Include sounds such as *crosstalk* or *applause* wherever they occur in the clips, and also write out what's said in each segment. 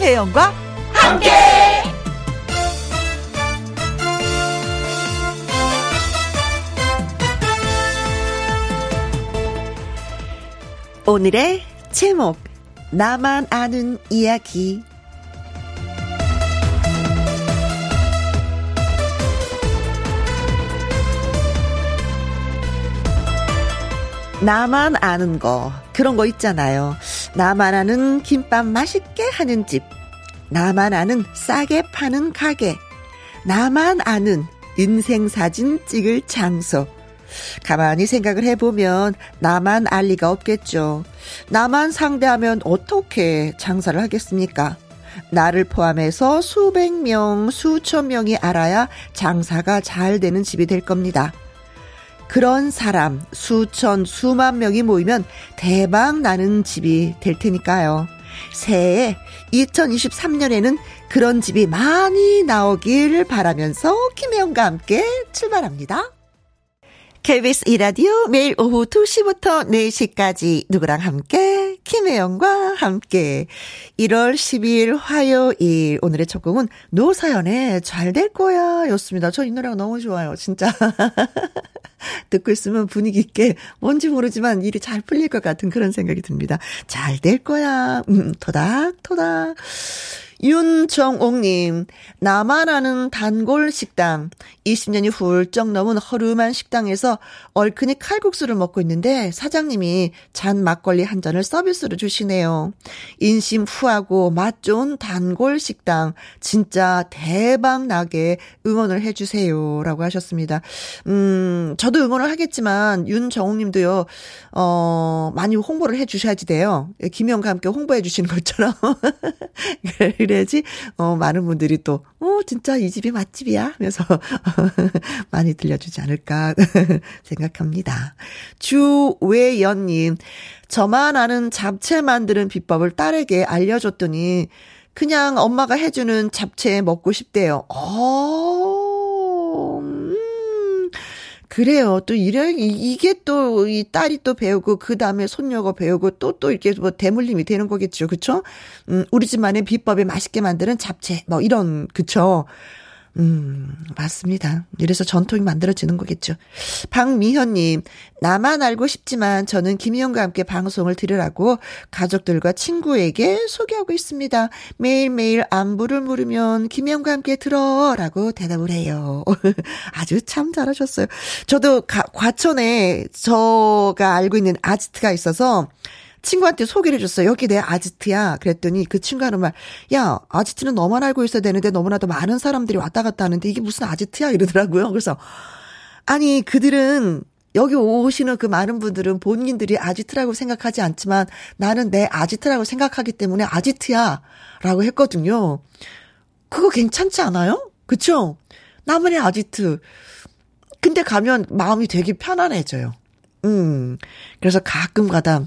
김혜영과 함께. 오늘의 제목 나만 아는 이야기 나만 아는 거, 그런 거 있잖아요. 나만 아는 김밥 맛있게 하는 집. 나만 아는 싸게 파는 가게. 나만 아는 인생 사진 찍을 장소. 가만히 생각을 해보면 나만 알 리가 없겠죠. 나만 상대하면 어떻게 장사를 하겠습니까? 나를 포함해서 수백 명, 수천 명이 알아야 장사가 잘 되는 집이 될 겁니다. 그런 사람 수천 수만 명이 모이면 대박 나는 집이 될 테니까요. 새해 2023년에는 그런 집이 많이 나오길 바라면서 김혜영과 함께 출발합니다. KBS 이라디오 매일 오후 2시부터 4시까지 누구랑 함께 김혜영과 함께 1월 12일 화요일 오늘의 첫 곡은 노사연의 잘 될 거야 였습니다. 저 이 노래가 너무 좋아요. 진짜 *laughs* 듣고 있으면 분위기 있게 뭔지 모르지만 일이 잘 풀릴 것 같은 그런 생각이 듭니다. 잘 될 거야. 음, 토닥토닥. 윤정옥님, 나만 아는 단골 식당. 20년이 훌쩍 넘은 허름한 식당에서 얼큰이 칼국수를 먹고 있는데 사장님이 잔 막걸리 한 잔을 서비스로 주시네요. 인심 후하고 맛 좋은 단골 식당. 진짜 대박 나게 응원을 해주세요. 라고 하셨습니다. 음, 저도 응원을 하겠지만 윤정옥님도요, 어, 많이 홍보를 해주셔야지 돼요. 김영과 함께 홍보해 주시는 것처럼. *laughs* 그래야지, 어, 많은 분들이 또, 어, 진짜 이 집이 맛집이야? 하면서 *laughs* 많이 들려주지 않을까 *laughs* 생각합니다. 주외연 님, 저만 아는 잡채 만드는 비법을 딸에게 알려줬더니, 그냥 엄마가 해주는 잡채 먹고 싶대요. 어, 음, 그래요. 또 이래 이게 또 이 딸이 또 배우고 그 다음에 손녀가 배우고 또또 또 이렇게 뭐 대물림이 되는 거겠죠. 그쵸? 음, 우리 집만의 비법에 맛있게 만드는 잡채 뭐 이런 그쵸? 음, 맞습니다. 이래서 전통이 만들어지는 거겠죠. 박미현님, 나만 알고 싶지만 저는 김희영과 함께 방송을 들으라고 가족들과 친구에게 소개하고 있습니다. 매일매일 안부를 물으면 김희영과 함께 들어 라고 대답을 해요. *laughs* 아주 참 잘하셨어요. 저도 가, 과천에 저가 알고 있는 아지트가 있어서 친구한테 소개를 해줬어요. 여기 내 아지트야. 그랬더니 그 친구가 하는 말, 야, 아지트는 너만 알고 있어야 되는데 너무나도 많은 사람들이 왔다 갔다 하는데 이게 무슨 아지트야? 이러더라고요. 그래서, 아니, 그들은 여기 오시는 그 많은 분들은 본인들이 아지트라고 생각하지 않지만 나는 내 아지트라고 생각하기 때문에 아지트야. 라고 했거든요. 그거 괜찮지 않아요? 그쵸? 나만의 아지트. 근데 가면 마음이 되게 편안해져요. 음. 그래서 가끔 가다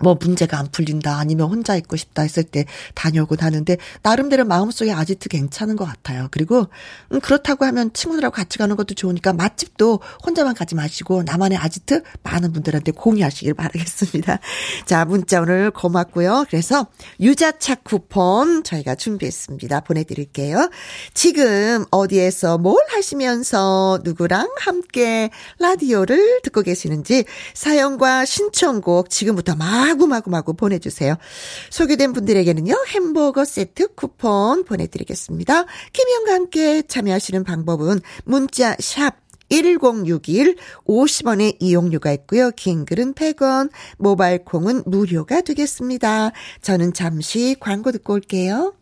뭐 문제가 안 풀린다 아니면 혼자 있고 싶다 했을 때 다녀오고 하는데 나름대로 마음속에 아지트 괜찮은 것 같아요. 그리고 음 그렇다고 하면 친구들하고 같이 가는 것도 좋으니까 맛집도 혼자만 가지 마시고 나만의 아지트 많은 분들한테 공유하시길 바라겠습니다. *laughs* 자 문자 오늘 고맙고요. 그래서 유자차 쿠폰 저희가 준비했습니다. 보내드릴게요. 지금 어디에서 뭘 하시면서 누구랑 함께 라디오를 듣고 계시는지 사연과 신청곡 지금부터 막 마구마구마구 보내주세요. 소개된 분들에게는요, 햄버거 세트 쿠폰 보내드리겠습니다. 김희영과 함께 참여하시는 방법은 문자 샵 1061, 50원의 이용료가 있고요. 긴 글은 100원, 모바일 콩은 무료가 되겠습니다. 저는 잠시 광고 듣고 올게요.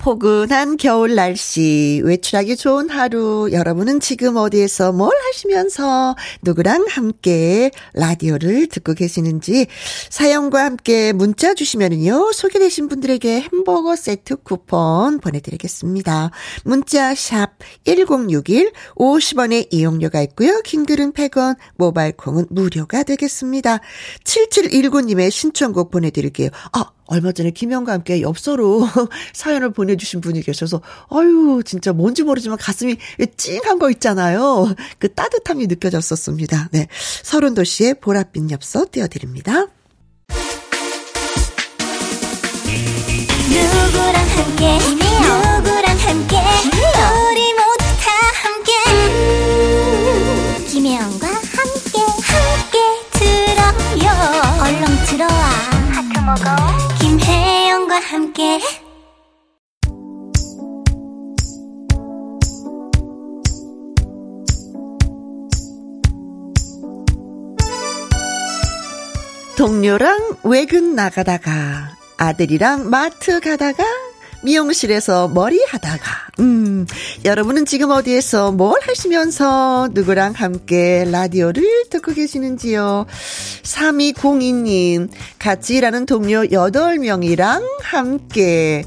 포근한 겨울 날씨, 외출하기 좋은 하루, 여러분은 지금 어디에서 뭘 하시면서 누구랑 함께 라디오를 듣고 계시는지 사연과 함께 문자 주시면은요, 소개되신 분들에게 햄버거 세트 쿠폰 보내드리겠습니다. 문자 샵 1061, 50원의 이용료가 있고요. 킹글은 100원, 모바일 콩은 무료가 되겠습니다. 7719님의 신청곡 보내드릴게요. 아, 얼마 전에 김영과 함께 엽서로 *laughs* 사연을 보내 주신 분이 계셔서, 아유, 진짜 뭔지 모르지만 가슴이 찡한 거 있잖아요. 그 따뜻함이 느껴졌었습니다. 네. 서른도 씨의 보랏빛 엽서 띄워드립니다. 누구 누구랑 함께 누구랑 함께 우리 모두 다 함께 음, 김혜영과 함께 함께 들어요 얼렁 들어와 하트 먹어 김혜영과 함께 동료랑 외근 나가다가 아들이랑 마트 가다가 미용실에서 머리 하다가, 음, 여러분은 지금 어디에서 뭘 하시면서 누구랑 함께 라디오를 듣고 계시는지요? 3202님, 같이 일하는 동료 8명이랑 함께.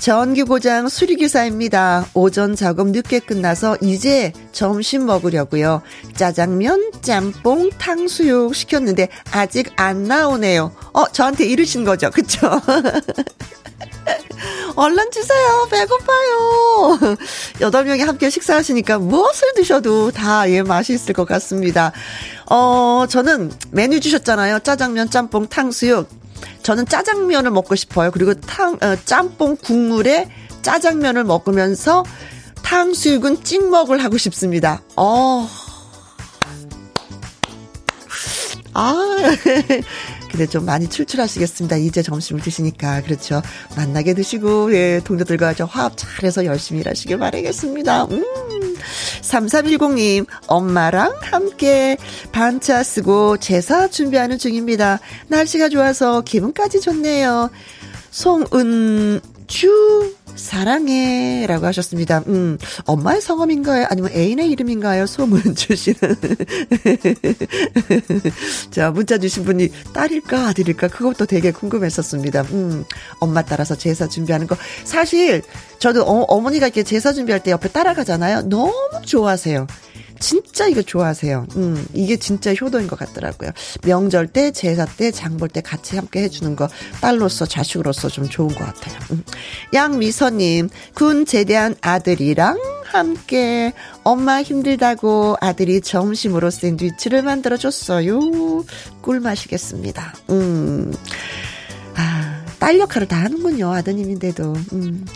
전기고장 수리기사입니다. 오전 작업 늦게 끝나서 이제 점심 먹으려고요. 짜장면, 짬뽕, 탕수육 시켰는데 아직 안 나오네요. 어, 저한테 이르신 거죠? 그쵸? *laughs* *laughs* 얼른 주세요. 배고파요. *laughs* 여덟 명이 함께 식사하시니까 무엇을 드셔도 다, 예, 맛있을 것 같습니다. 어, 저는 메뉴 주셨잖아요. 짜장면, 짬뽕, 탕수육. 저는 짜장면을 먹고 싶어요. 그리고 탕, 어, 짬뽕 국물에 짜장면을 먹으면서 탕수육은 찍먹을 하고 싶습니다. 어. 아. *laughs* 근데 좀 많이 출출하시겠습니다. 이제 점심을 드시니까. 그렇죠. 만나게 드시고, 예, 동료들과 저 화합 잘해서 열심히 일하시길 바라겠습니다. 음. 3310님, 엄마랑 함께 반차 쓰고 제사 준비하는 중입니다. 날씨가 좋아서 기분까지 좋네요. 송은주, 사랑해. 라고 하셨습니다. 음, 엄마의 성함인가요? 아니면 애인의 이름인가요? 송은주 *laughs* 씨는. *laughs* 자, 문자 주신 분이 딸일까, 아들일까? 그것도 되게 궁금했었습니다. 음, 엄마 따라서 제사 준비하는 거. 사실, 저도 어, 어머니가 이렇게 제사 준비할 때 옆에 따라가잖아요. 너무 좋아하세요. 진짜 이거 좋아하세요. 음, 이게 진짜 효도인 것 같더라고요. 명절 때, 제사 때, 장볼 때 같이 함께 해주는 거 딸로서, 자식으로서 좀 좋은 것 같아요. 음. 양미서님, 군 제대한 아들이랑 함께 엄마 힘들다고 아들이 점심으로 샌드위치를 만들어줬어요. 꿀 마시겠습니다. 음. 아, 딸 역할을 다 하는군요. 아드님인데도. 음.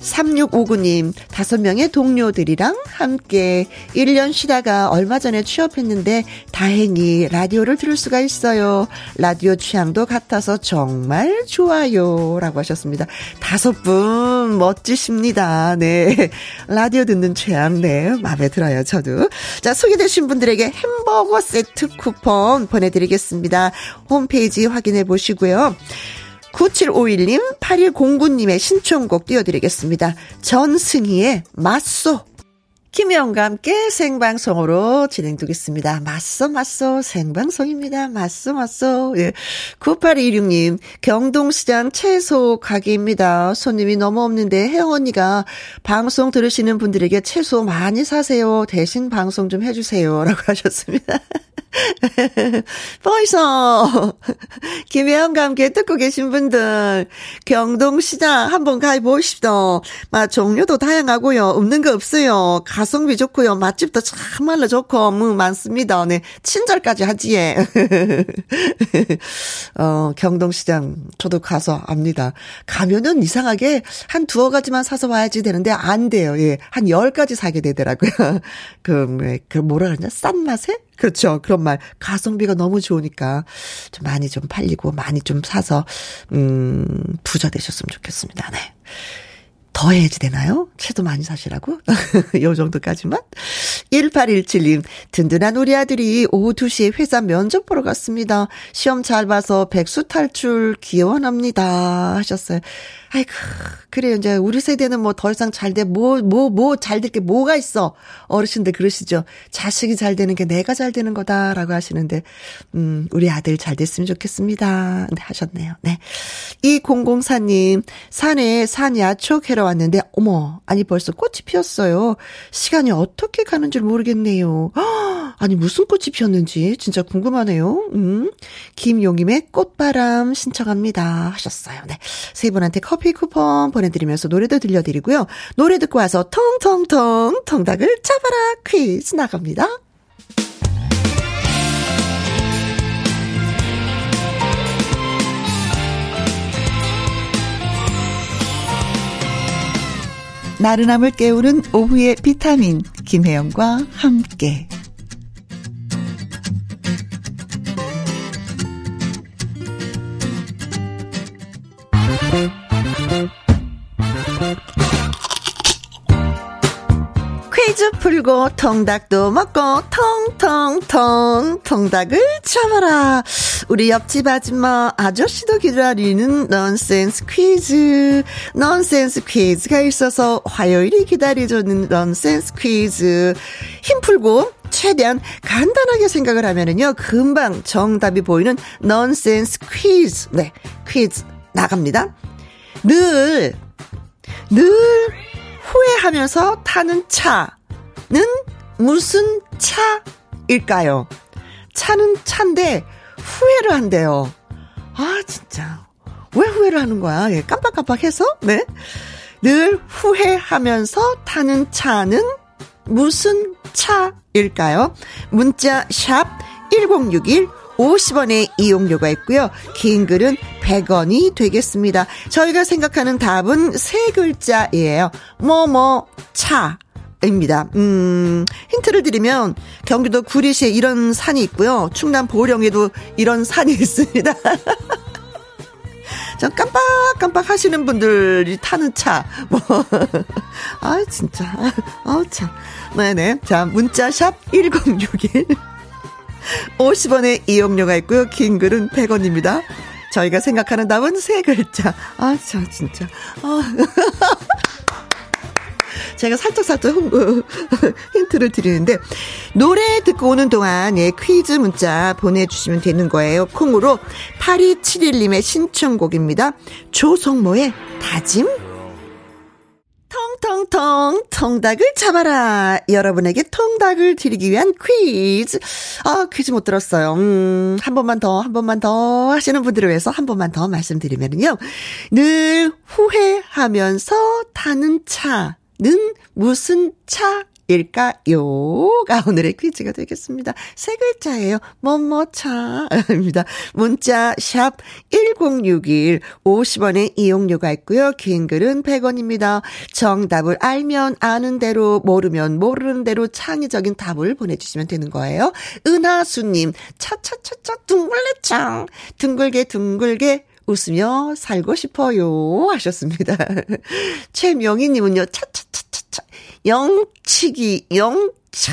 3659님, 다섯 명의 동료들이랑 함께 1년 쉬다가 얼마 전에 취업했는데 다행히 라디오를 들을 수가 있어요. 라디오 취향도 같아서 정말 좋아요. 라고 하셨습니다. 다섯 분 멋지십니다. 네. 라디오 듣는 취향, 네. 마음에 들어요. 저도. 자, 소개되신 분들에게 햄버거 세트 쿠폰 보내드리겠습니다. 홈페이지 확인해 보시고요. 9751님, 8109님의 신청곡 띄워드리겠습니다. 전승희의 맞소. 김혜영과 함께 생방송으로 진행되겠습니다. 맞소, 맞소, 생방송입니다. 맞소, 맞소. 예. 9826님, 경동시장 채소 가게입니다. 손님이 너무 없는데 혜영 언니가 방송 들으시는 분들에게 채소 많이 사세요. 대신 방송 좀 해주세요. 라고 하셨습니다. *laughs* *laughs* 벌써 *laughs* 김혜영과 함께 듣고 계신 분들 경동시장 한번 가보십시오. 막 종류도 다양하고요. 없는 거 없어요. 가성비 좋고요. 맛집도 참말로 좋고 뭐 많습니다. 네 친절까지 하지예. *laughs* 어 경동시장 저도 가서 압니다. 가면은 이상하게 한 두어 가지만 사서 와야지 되는데 안 돼요. 예, 한 열 가지 사게 되더라고요. 그, 그 뭐라 그러냐 싼 맛에 그렇죠. 그런 말. 가성비가 너무 좋으니까 좀 많이 좀 팔리고 많이 좀 사서, 음, 부자 되셨으면 좋겠습니다. 네. 더 해야지 되나요? 채도 많이 사시라고? *laughs* 요 정도까지만? 1817님, 든든한 우리 아들이 오후 2시에 회사 면접 보러 갔습니다. 시험 잘 봐서 백수 탈출 기원합니다. 하셨어요. 아이고, 그래요. 이제 우리 세대는 뭐 더 이상 잘 돼, 뭐, 뭐, 뭐 잘 될 게 뭐가 있어. 어르신들 그러시죠. 자식이 잘 되는 게 내가 잘 되는 거다라고 하시는데, 음, 우리 아들 잘 됐으면 좋겠습니다. 네, 하셨네요. 네. 이공공사님, 산에 산 야촉 해러 왔는데, 어머, 아니 벌써 꽃이 피었어요. 시간이 어떻게 가는 줄 모르겠네요. 아니, 무슨 꽃이 피었는지 진짜 궁금하네요. 음. 김용임의 꽃바람 신청합니다. 하셨어요. 네. 세 분한테 커피 쿠폰 보내드리면서 노래도 들려드리고요. 노래 듣고 와서 통통통 통닭을 잡아라 퀴즈 나갑니다. 나른함을 깨우는 오후의 비타민 김혜영과 함께 퀴즈 풀고 통닭도 먹고 통통통 통닭을 잡아라. 우리 옆집 아줌마 아저씨도 기다리는 넌센스 퀴즈. 넌센스 퀴즈가 있어서 화요일이 기다려주는 넌센스 퀴즈. 힘 풀고 최대한 간단하게 생각을 하면은요 금방 정답이 보이는 넌센스 퀴즈. 네 퀴즈 나갑니다 늘 늘 후회하면서 타는 차는 무슨 차일까요? 차는 차인데 후회를 한대요. 아, 진짜. 왜 후회를 하는 거야? 예, 깜빡깜빡 해서? 네. 늘 후회하면서 타는 차는 무슨 차일까요? 문자 샵 1061, 50원의 이용료가 있고요. 긴 글은 100원이 되겠습니다. 저희가 생각하는 답은 세 글자예요. 뭐뭐 차. 입니다. 음, 힌트를 드리면 경기도 구리시에 이런 산이 있고요. 충남 보령에도 이런 산이 *laughs* 있습니다. 저 깜빡깜빡 하시는 분들이 타는 차, 뭐. *laughs* 아, 진짜. 아, 참. 네네. 자, 문자샵 1061. 50원의 이용료가 있고요. 긴 글은 100원입니다. 저희가 생각하는 답은 세 글자. 아, 참, 진짜. 아. *laughs* 제가 살짝살짝 홍보, 힌트를 드리는데, 노래 듣고 오는 동안, 예, 퀴즈 문자 보내주시면 되는 거예요. 콩으로 8271님의 신청곡입니다. 조성모의 다짐? 통통통 통닭을 잡아라. 여러분에게 통닭을 드리기 위한 퀴즈. 아, 퀴즈 못 들었어요. 음, 한 번만 더, 한 번만 더 하시는 분들을 위해서 한 번만 더 말씀드리면요. 늘 후회하면서 타는 차. 는 무슨 차 일까요?가 오늘의 퀴즈가 되겠습니다. 세 글자예요. 뭐뭐차입니다. 문자 샵 1061, 50원의 이용료가 있고요. 긴 글은 100원입니다. 정답을 알면 아는 대로, 모르면 모르는 대로 창의적인 답을 보내주시면 되는 거예요. 은하수님, 차차차차 둥글레짱, 둥글게 둥글게 웃으며 살고 싶어요. 하셨습니다. *laughs* 최명희님은요, 차차차차차. 영치기, 영차.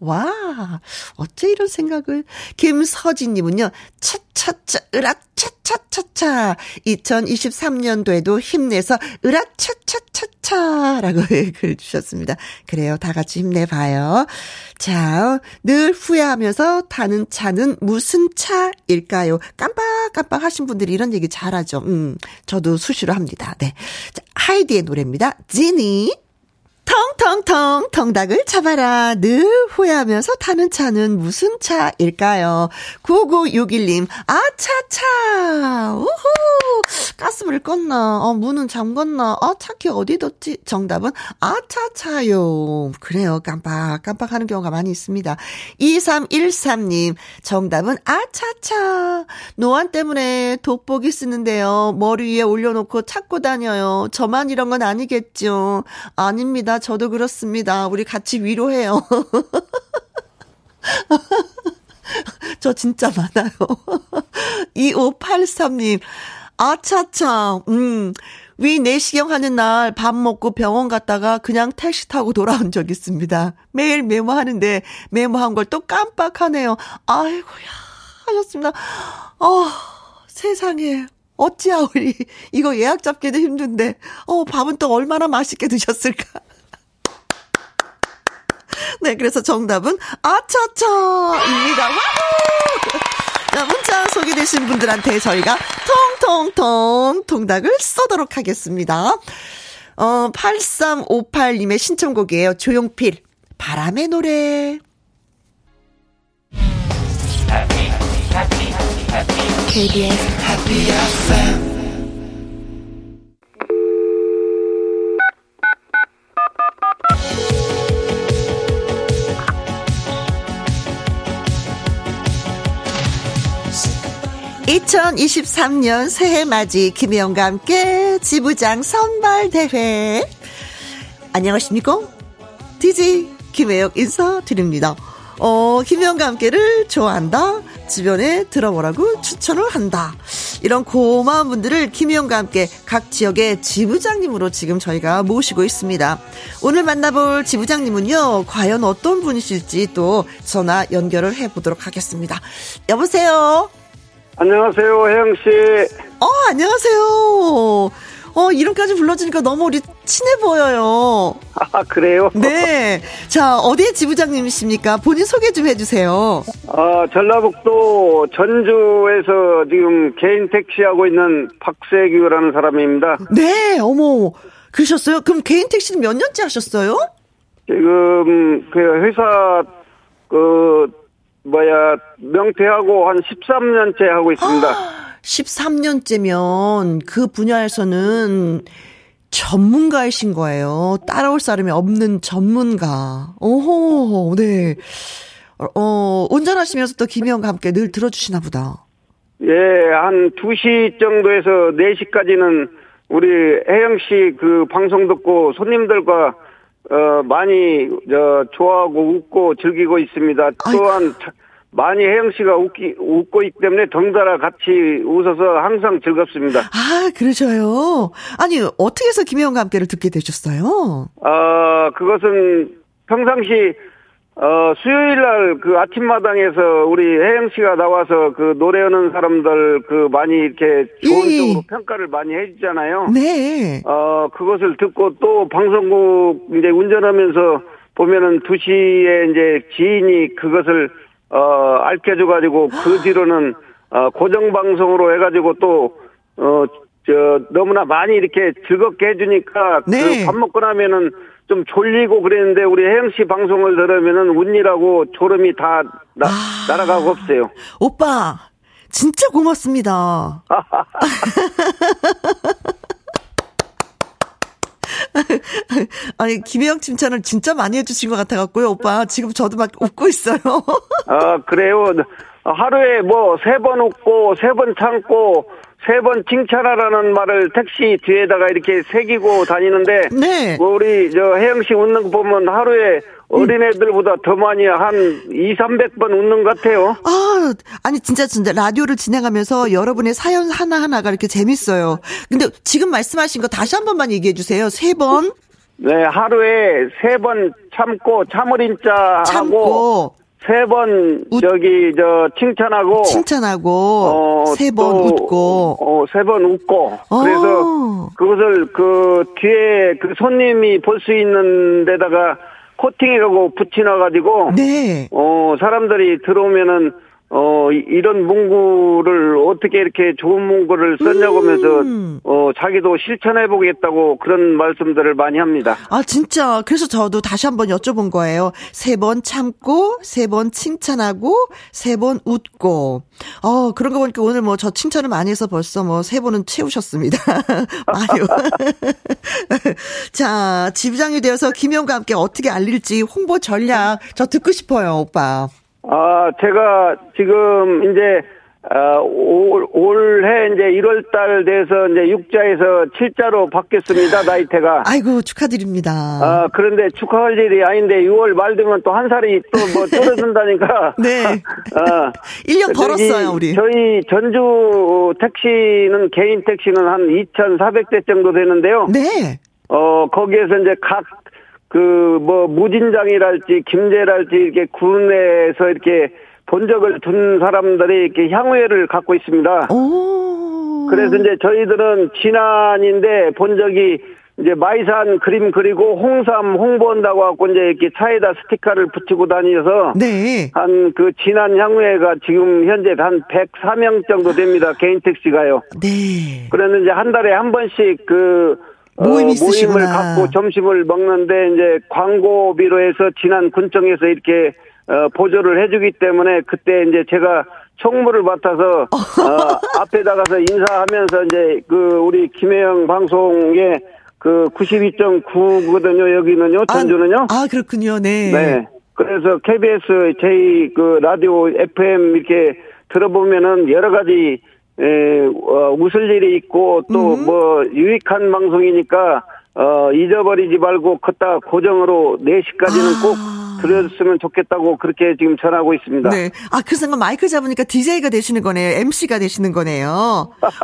와, 어째 이런 생각을. 김서진님은요, 차차차, 으락차차차차. 2023년도에도 힘내서 으락차차차차. 라고 *laughs* 글 주셨습니다. 그래요. 다 같이 힘내봐요. 자, 늘 후회하면서 타는 차는 무슨 차일까요? 깜빡깜빡 하신 분들이 이런 얘기 잘하죠. 음, 저도 수시로 합니다. 네. 자, 하이디의 노래입니다. 지니. 텅텅텅 텅닭을 잡아라. 늘 후회하면서 타는 차는 무슨 차일까요? 9961님, 아차차! 우후! 가스불을 껐나? 어, 문은 잠궜나? 어, 차키 어디 뒀지? 정답은 아차차요. 그래요. 깜빡, 깜빡 하는 경우가 많이 있습니다. 2313님, 정답은 아차차. 노안 때문에 돋보기 쓰는데요. 머리 위에 올려놓고 찾고 다녀요. 저만 이런 건 아니겠죠? 아닙니다. 저도 그렇습니다. 우리 같이 위로해요. *laughs* 저 진짜 많아요. *laughs* 2583님, 아차차, 음, 위 내시경 하는 날 밥 먹고 병원 갔다가 그냥 택시 타고 돌아온 적 있습니다. 매일 메모하는데 메모한 걸 또 깜빡하네요. 아이고야, 하셨습니다. 어, 세상에. 어찌야, 우리. 이거 예약 잡기도 힘든데, 어, 밥은 또 얼마나 맛있게 드셨을까. 네, 그래서 정답은 아차차입니다. wow! 자, 문자 소개되신 분들한테 저희가 통통통 통닭을 쏘도록 하겠습니다. 어, 8358님의 신청곡이에요. 조용필, 바람의 노래. KBS Happy FM 2023년 새해 맞이 김혜영과 함께 지부장 선발 대회 안녕하십니까? DJ 김혜영 인사드립니다. 어, 김혜영과 함께를 좋아한다. 주변에 들어보라고 추천을 한다. 이런 고마운 분들을 김혜영과 함께 각 지역의 지부장님으로 지금 저희가 모시고 있습니다. 오늘 만나볼 지부장님은요, 과연 어떤 분이실지 또 전화 연결을 해보도록 하겠습니다. 여보세요? 안녕하세요, 혜영 씨. 어, 안녕하세요. 어, 이름까지 불러주니까 너무 우리 친해 보여요. 아, 그래요? 네. 자, 어디에 지부장님이십니까? 본인 소개 좀 해주세요. 아, 전라북도 전주에서 지금 개인 택시하고 있는 박세규라는 사람입니다. 네, 어머. 그러셨어요? 그럼 개인 택시는 몇 년째 하셨어요? 지금 그 회사 그 뭐야 명퇴하고 한 13년째 하고 있습니다. 13년째면 그 분야에서는 전문가이신 거예요. 따라올 사람이 없는 전문가. 오호, 네. 어, 운전하시면서 또 김희영과 함께 늘 들어주시나 보다. 예, 한 2시 정도에서 4시까지는 우리 혜영 씨 그 방송 듣고 손님들과 어 많이 저 좋아하고 웃고 즐기고 있습니다. 또한 차- 많이 혜영 씨가 웃기 웃고 있기 때문에 덩달아 같이 웃어서 항상 즐겁습니다. 아, 그러셔요. 아니, 어떻게 해서 김희영과 함께를 듣게 되셨어요? 어, 그것은 평상시, 어, 수요일 날 그 아침마당에서 우리 혜영 씨가 나와서 그 노래하는 사람들 그 많이 이렇게 좋은 예. 쪽으로 평가를 많이 해주잖아요. 네. 어, 그것을 듣고 또 방송국 이제 운전하면서 보면은 2시에 이제 지인이 그것을, 어, 알려줘가지고 그 *gasps* 뒤로는, 어, 고정방송으로 해가지고 또, 어, 저, 너무나 많이 이렇게 즐겁게 해주니까 네. 그밥 먹고 나면은 좀 졸리고 그랬는데 우리 혜영 씨 방송을 들으면은 운이라고 졸음이 다 나, 아. 날아가고 없어요. 오빠, 진짜 고맙습니다. *laughs* 아니, 김혜영 칭찬을 진짜 많이 해주신 것 같아갖고요, 오빠. 지금 저도 막 웃고 있어요. 아, 그래요. 하루에 뭐 세 번 웃고 세 번 참고 세 번 칭찬하라는 말을 택시 뒤에다가 이렇게 새기고 다니는데 네. 뭐 우리 저 혜영 씨 웃는 거 보면 하루에 어린애들보다 더 많이 한 2, 300번 웃는 것 같아요. 아, 아니, 진짜, 진짜, 라디오를 진행하면서 여러분의 사연 하나하나가 이렇게 재밌어요. 근데 지금 말씀하신 거 다시 한 번만 얘기해 주세요. 세 번 네, 하루에 세 번 참고 참을 인자 하고 참고, 세번 웃- 저기 저 칭찬하고 칭찬하고, 어, 세번 또, 웃고. 어, 세 번 웃고. 어. 그래서 그것을 그 뒤에 그 손님이 볼 수 있는 데다가 코팅해가고 붙여놔가지고 네. 어, 사람들이 들어오면은 어, 이- 이런 문구를 어떻게 이렇게 좋은 문구를 썼냐고 하면서 음. 어, 자기도 실천해 보겠다고 그런 말씀들을 많이 합니다. 아, 진짜. 그래서 저도 다시 한번 여쭤본 거예요. 세 번 참고, 세 번 칭찬하고, 세 번 웃고. 어, 그런 거 보니까 오늘 뭐 저 칭찬을 많이 해서 벌써 뭐 세 번은 채우셨습니다. *laughs* 많이요. *laughs* 자, 지부장이 되어서 김영과 함께 어떻게 알릴지 홍보 전략 저 듣고 싶어요, 오빠. 아, 제가 지금 이제 아, 올, 올해 이제 1월 달 돼서 이제 6자에서 7자로 바뀌었습니다, 나이테가. 아이고, 축하드립니다. 아, 그런데 축하할 일이 아닌데 6월 말 되면 또 한 살이 또뭐 *laughs* 줄어든다니까. 네. 아, *laughs* 1년 저기 벌었어요, 우리. 저희 전주 택시는 개인 택시는 한 2,400대 정도 되는데요. 네. 어, 거기에서 이제 각, 그, 뭐, 무진장이랄지, 김제랄지, 이렇게 군에서 이렇게 본적을 둔 사람들이 이렇게 향후회를 갖고 있습니다. 오. 그래서 이제 저희들은 지난인데 본적이 이제 마이산 그림 그리고 홍삼 홍보한다고 하고 이제 이렇게 차에다 스티커를 붙이고 다니셔서 네. 한 그 지난 향후회가 지금 현재 한 104명 정도 됩니다. 개인 택시가요. 네. 그래서 이제 한 달에 한 번씩 그 어, 모임이 모임을 있으시구나. 갖고 점심을 먹는데 이제 광고비로 해서 지난 군청에서 이렇게 어, 보조를 해주기 때문에 그때 이제 제가 총무를 맡아서 어, *laughs* 앞에 나가서 인사하면서 이제 그 우리 김혜영 방송에 그 92.9거든요 여기는요 전주는요. 아, 아, 그렇군요. 네. 네. 그래서 KBS 제 그 라디오 FM 이렇게 들어보면은 여러 가지 에, 어, 웃을 일이 있고 또 음. 뭐 유익한 방송이니까 어, 잊어버리지 말고 걷다 고정으로 4시까지는 아. 꼭 들었으면 좋겠다고 그렇게 지금 전하고 있습니다. 네. 아, 그 순간 마이크 잡으니까 DJ가 되시는 거네요. MC가 되시는 거네요.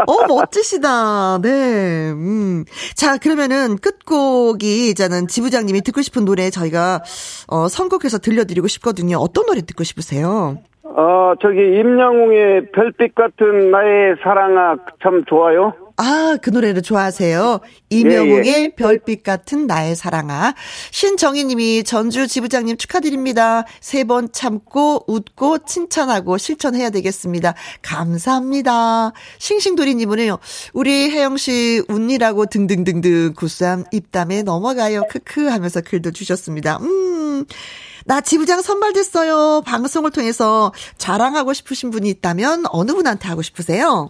어, 멋지시다. 네. 음. 자, 그러면은 끝곡이 저는 지부장님이 듣고 싶은 노래 저희가 어, 선곡해서 들려드리고 싶거든요. 어떤 노래 듣고 싶으세요? 어, 저기 임영웅의 별빛 같은 나의 사랑아 참 좋아요. 아, 그 노래를 좋아하세요. 이명웅의 별빛 같은 나의 사랑아. 신정희 님이 전주 지부장님 축하드립니다. 세 번 참고 웃고 칭찬하고 실천해야 되겠습니다. 감사합니다. 싱싱도리 님은요. 우리 혜영 씨 운이라고 등등등등 구쌈 입담에 넘어가요. 크크 하면서 글도 주셨습니다. 음. 나 지부장 선발됐어요. 방송을 통해서 자랑하고 싶으신 분이 있다면 어느 분한테 하고 싶으세요?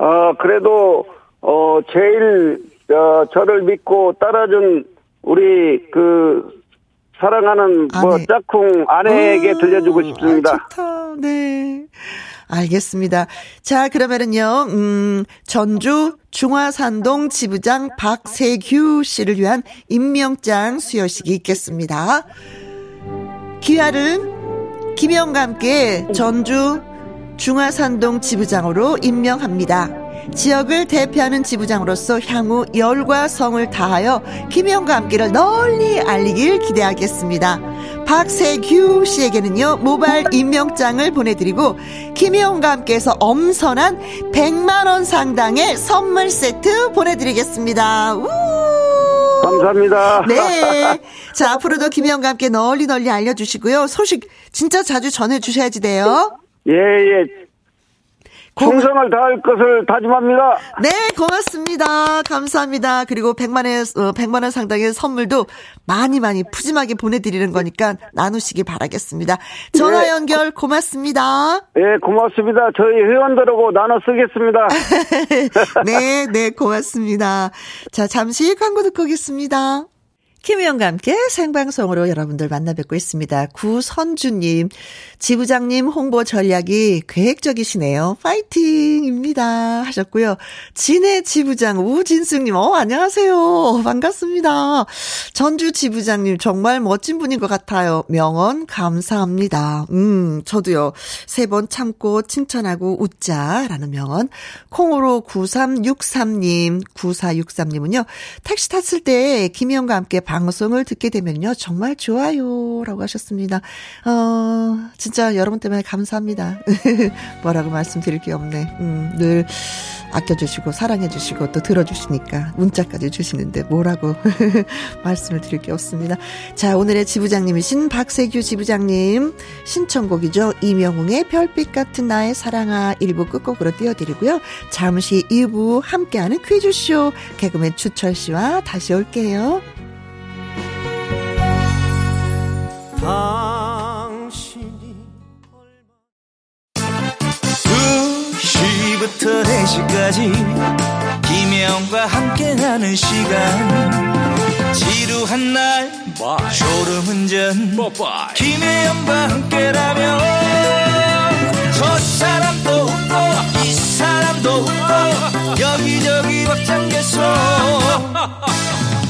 어, 그래도, 어, 제일, 어, 저를 믿고 따라준 우리 그, 사랑하는 뭐 아내. 짝꿍 아내에게 아, 들려주고 싶습니다. 아, 좋다. 네. 알겠습니다. 자, 그러면은요, 음, 전주 중화산동 지부장 박세규 씨를 위한 임명장 수여식이 있겠습니다. 기아를 김영과 함께 전주 중화산동 지부장으로 임명합니다. 지역을 대표하는 지부장으로서 향후 열과 성을 다하여 김영과 함께를 널리 알리길 기대하겠습니다. 박세규 씨에게는요, 모바일 임명장을 보내드리고, 김혜영과 함께해서 엄선한 100만원 상당의 선물 세트 보내드리겠습니다. 우! 감사합니다. 네. 자, 앞으로도 김혜영과 함께 널리 널리 알려주시고요. 소식 진짜 자주 전해주셔야지 돼요. 예, 예. 충성을 다할 것을 다짐합니다. 네, 고맙습니다. 감사합니다. 그리고 100만원, 어, 100만 원 상당의 선물도 많이 많이 푸짐하게 보내 드리는 거니까 나누시기 바라겠습니다. 전화 네. 연결 고맙습니다. 예, 고맙습니다. 저희 회원들하고 나눠 쓰겠습니다. *laughs* 네, 네, 고맙습니다. 자, 잠시 광고 듣고 오겠습니다. 김혜영과 함께 생방송으로 여러분들 만나 뵙고 있습니다. 구선주님, 지부장님 홍보 전략이 계획적이시네요. 파이팅입니다. 하셨고요. 진해 지부장 우진승님, 어, 안녕하세요. 반갑습니다. 전주 지부장님, 정말 멋진 분인 것 같아요. 명언 감사합니다. 음, 저도요. 세 번 참고 칭찬하고 웃자라는 명언. 콩으로 9363님, 9463님은요. 택시 탔을 때 김희영과 함께 방송을 듣게 되면요. 정말 좋아요. 라고 하셨습니다. 어, 진짜 여러분 때문에 감사합니다. *laughs* 뭐라고 말씀드릴 게 없네. 음, 늘 아껴주시고 사랑해주시고 또 들어주시니까 문자까지 주시는데 뭐라고 *laughs* 말씀을 드릴 게 없습니다. 자, 오늘의 지부장님이신 박세규 지부장님 신청곡이죠. 이명웅의 별빛 같은 나의 사랑아 1부 끝곡으로 띄워드리고요. 잠시 2부 함께하는 퀴즈쇼 개그맨 추철 씨와 다시 올게요. 당신이 2시부터 4시까지 김혜영과 함께하는 시간. 지루한 날 졸음운전. 김혜영과 함께라면 저 사람도 웃고 이 사람도 웃고 여기저기 벅장개소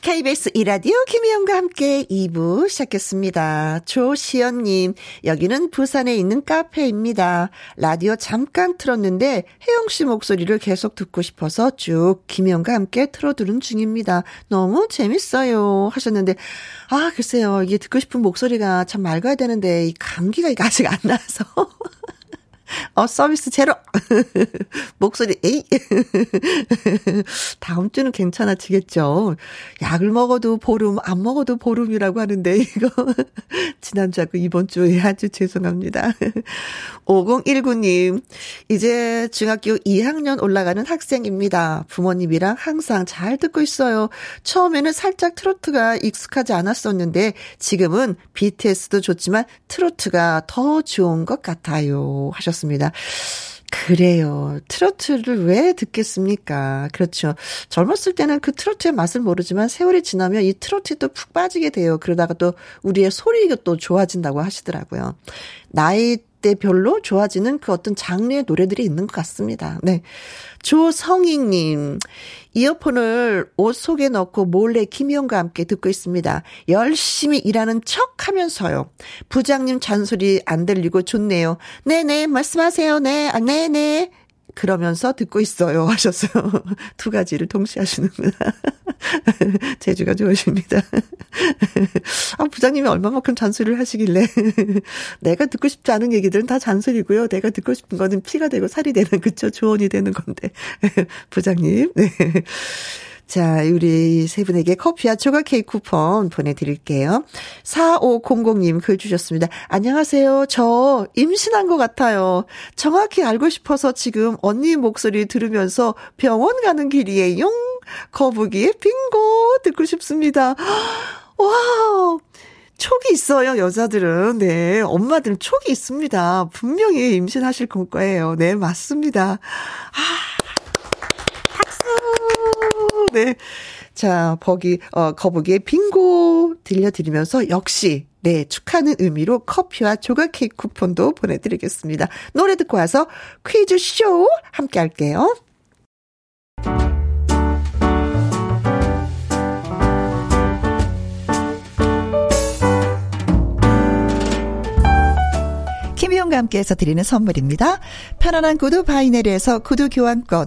KBS 이라디오 김희영과 함께 2부 시작했습니다. 조시연님, 여기는 부산에 있는 카페입니다. 라디오 잠깐 틀었는데 혜영 씨 목소리를 계속 듣고 싶어서 쭉 김희영과 함께 틀어두는 중입니다. 너무 재밌어요. 하셨는데, 아, 글쎄요. 이게 듣고 싶은 목소리가 참 맑아야 되는데, 이 감기가 아직 안 나서. *laughs* 어, 서비스 제로. *laughs* 목소리, 에이. *laughs* 다음 주는 괜찮아지겠죠. 약을 먹어도 보름, 안 먹어도 보름이라고 하는데, 이거, *laughs* 지난주하고 이번 주에 아주 죄송합니다. 5019님, 이제 중학교 2학년 올라가는 학생입니다. 부모님이랑 항상 잘 듣고 있어요. 처음에는 살짝 트로트가 익숙하지 않았었는데, 지금은 BTS도 좋지만 트로트가 더 좋은 것 같아요. 하셨습니다. 그래요. 트로트를 왜 듣겠습니까? 그렇죠. 젊었을 때는 그 트로트의 맛을 모르지만 세월이 지나면 이 트로트에 또 푹 빠지게 돼요. 그러다가 또 우리의 소리가 또 좋아진다고 하시더라고요. 나이 때별로 좋아지는 그 어떤 장르의 노래들이 있는 것 같습니다. 네. 조성익님, 이어폰을 옷 속에 넣고 몰래 김희영과 함께 듣고 있습니다. 열심히 일하는 척 하면서요. 부장님 잔소리 안 들리고 좋네요. 네네, 말씀하세요. 네, 아, 네네. 그러면서 듣고 있어요. *laughs* 하셨어요. 두 가지를 동시에 하시는구나. *laughs* 재주가 좋으십니다. *laughs* 아, 부장님이 얼마만큼 잔소리를 하시길래. 내가 듣고 싶지 않은 얘기들은 다 잔소리고요. 내가 듣고 싶은 거는 피가 되고 살이 되는, 그쵸? 조언이 되는 건데. 부장님. 네. 자, 우리 세 분에게 커피와 초과 케이크 쿠폰 보내드릴게요. 4500님 글 주셨습니다. 안녕하세요. 저 임신한 것 같아요. 정확히 알고 싶어서 지금 언니 목소리 들으면서 병원 가는 길이에요. 거북이의 빙고 듣고 싶습니다. *gasps* 와 촉이 있어요, 여자들은. 네. 엄마들은 촉이 있습니다. 분명히 임신하실 거예요. 네, 맞습니다. 아, 네. 자, 버기, 어, 거북이의 빙고 들려드리면서 역시, 네, 축하하는 의미로 커피와 조각 케이크 쿠폰도 보내드리겠습니다. 노래 듣고 와서 퀴즈쇼 함께 할게요. 김희용과 함께해서 드리는 선물입니다. 편안한 구두 바이네르에서 구두 교환권,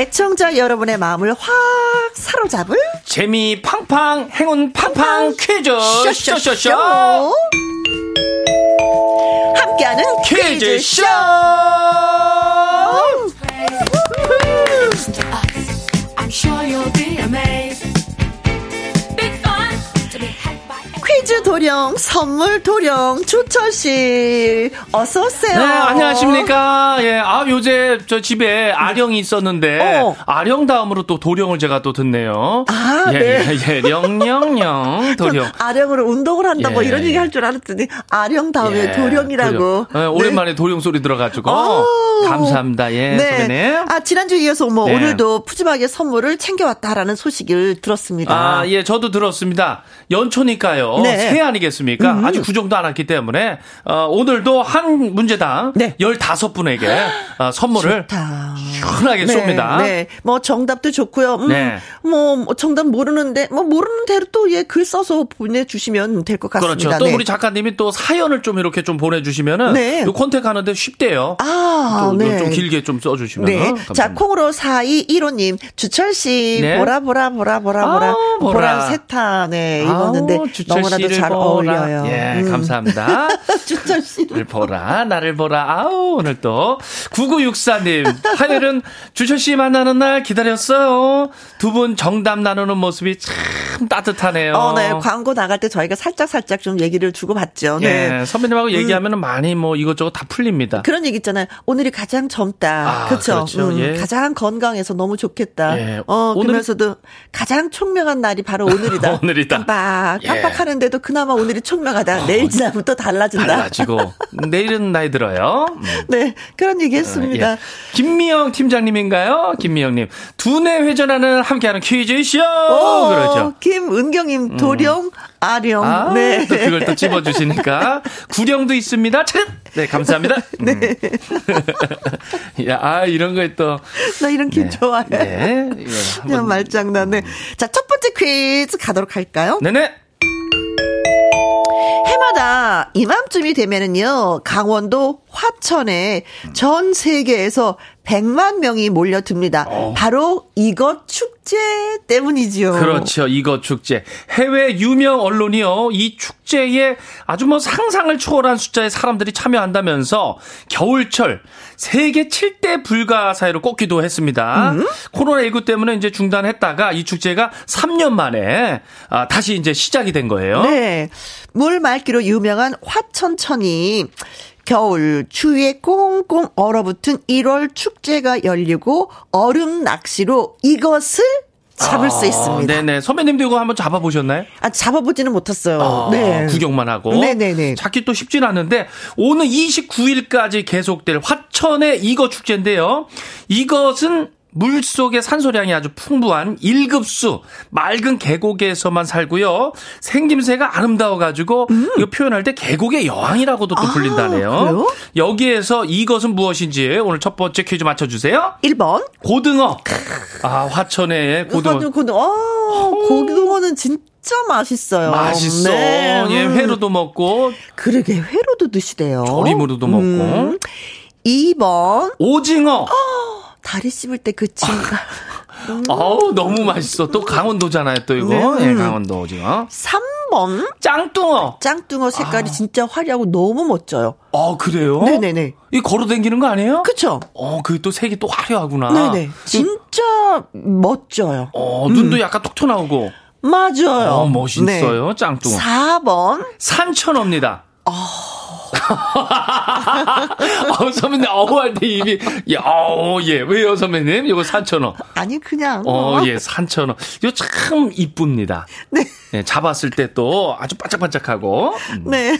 애청자 여러분의 마음을 확 사로잡을 재미 팡팡 행운 팡팡 퀴즈. 쇼쇼쇼 함께하는 퀴즈쇼 퀴즈 도령, 선물 도령, 주철 씨, 어서 오세요. 네, 안녕하십니까. 예, 아 요새 저 집에 아령이 있었는데 어. 아령 다음으로 또 도령을 제가 또 듣네요. 아, 예, 네. 예, 예, 령령령 *laughs* 도령. 아령으로 운동을 한다 뭐 예, 이런 예. 얘기 할 줄 알았더니 아령 다음에 예, 도령이라고. 도령. 예, 오랜만에 도령 소리 들어가지고 어. 감사합니다. 예, 선배님. 아, 지난주 이어서 뭐 네. 오늘도 푸짐하게 선물을 챙겨왔다라는 소식을 들었습니다. 아, 예, 저도 들었습니다. 연초니까요. 네. 새해 아니겠습니까? 음. 아직 구정도 안 왔기 때문에, 어, 오늘도 한 문제당 네. 15분에게 어, 선물을 좋다. 시원하게 네, 쏩니다. 네. 뭐 정답도 좋고요. 음, 네. 뭐, 뭐 정답 모르는데 뭐 모르는 대로 또 예 글 써서 보내주시면 될 것 같습니다. 그렇죠. 또 네. 우리 작가님이 또 사연을 좀 이렇게 좀 보내주시면은 네. 요 컨택 하는데 쉽대요. 아, 또, 네. 좀 길게 좀 써주시면. 네. 자, 콩으로 4215님, 주철씨, 네. 보라, 보라, 보라, 보라, 보라, 아우, 보라. 보라 세타, 네, 입었는데, 아우, 주철 너무나도 씨를 잘 보라, 어울려요. 예, 음. 감사합니다. *laughs* 주철 씨. 나를 보라, 나를 보라. 아우, 오늘 또. 9964님, 화요 *laughs* 일은 주철 씨 만나는 날 기다렸어요. 두 분 정답 나누는 모습이 참 따뜻하네요. 어, 네. 광고 나갈 때 저희가 살짝 살짝 좀 얘기를 주고 받죠. 네. 예, 선배님하고 얘기하면 많이 뭐 이것저것 다 풀립니다. 그런 얘기 있잖아요. 오늘이 가장 젊다. 아, 그렇죠. 그렇죠. 예. 가장 건강해서 너무 좋겠다. 예. 어, 오늘- 그러면서도 가장 총명한 날이 바로 오늘이다. *laughs* 오늘이다. 깜빡 예. 깜빡하는데도 그나마 오늘이 총명하다. 내일 지나면 또 달라진다. 달라지고 *laughs* 내일은 나이 들어요. 음. 네, 그런 얘기 했습니다. 예. 김미영 팀장님인가요? 김미영님. 두뇌 회전하는 함께하는 퀴즈쇼. 오, 그러죠. 김은경님, 도령, 아령. 아, 네. 또 그걸 또 집어주시니까. *laughs* 구령도 있습니다. 차 네, 감사합니다. *laughs* 네. *laughs* 야, 아, 이런 거에 또. 나 이런 퀴즈 네. 좋아해. 네. 그냥 한번- 말장난네. 자, 첫 번째 퀴즈 가도록 할까요? 네네. 해마다 이맘쯤이 되면은요, 강원도 화천에 전 세계에서 100만 명이 몰려듭니다. 바로 이것 축제 때문이지요. 그렇죠. 이거 축제. 해외 유명 언론이요. 이 축제에 아주 뭐 상상을 초월한 숫자의 사람들이 참여한다면서 겨울철 세계 7대 불가사의로 꼽기도 했습니다. 코로나19 때문에 이제 중단했다가 이 축제가 3년 만에 아, 다시 이제 시작이 된 거예요. 네. 물 맑기로 유명한 화천천이 겨울 추위에 꽁꽁 얼어붙은 1월 축제가 열리고 얼음 낚시로 이것을 잡을 수 아, 있습니다. 네네. 선배님도 이거 한번 잡아보셨나요? 아, 잡아보지는 못했어요. 아, 네. 구경만 하고. 네네네. 찾기 또 쉽진 않은데 오늘 29일까지 계속될 화천의 이거 축제인데요. 이것은 물 속의 산소량이 아주 풍부한 1급수 맑은 계곡에서만 살고요. 생김새가 아름다워가지고 이거 표현할 때 계곡의 여왕이라고도 또 음. 아, 불린다네요. 그래요? 여기에서 이것은 무엇인지 오늘 첫 번째 퀴즈 맞춰주세요. 1번. 고등어. 아 화천의 고등어. 고등어. 어, 고등어는 진짜 맛있어요. 맛있어. 네. 예, 음. 회로도 먹고 그러게, 회로도 드시대요. 조림으로도 음. 먹고. 2번. 오징어. 다리 씹을 때그 침가. 어우, *laughs* 너무 맛있어. 또 강원도잖아요, 또 이거. 네. 예, 강원도 오징어. 3번. 짱뚱어. 짱뚱어 색깔이 진짜 화려하고 너무 멋져요. 어, 그래요? 네네네. 이 걸어 다니는 거 아니에요? 그쵸? 어, 그 또 색이 또 화려하구나. 네네. 진짜 멋져요. 어, 눈도 약간 톡 튀어나오고. 맞아요. 어, 멋있어요, 짱뚱어. 4번. 산천어입니다. 어, *laughs* 선배님, 어우, 할 때 입이, 예, 어우, 예. 왜요, 선배님? 이거 산천어. 아니, 그냥. 어, 예, 산천어. 이거 참 이쁩니다. 네. 예, 잡았을 때 또 아주 반짝반짝하고. 음. 네.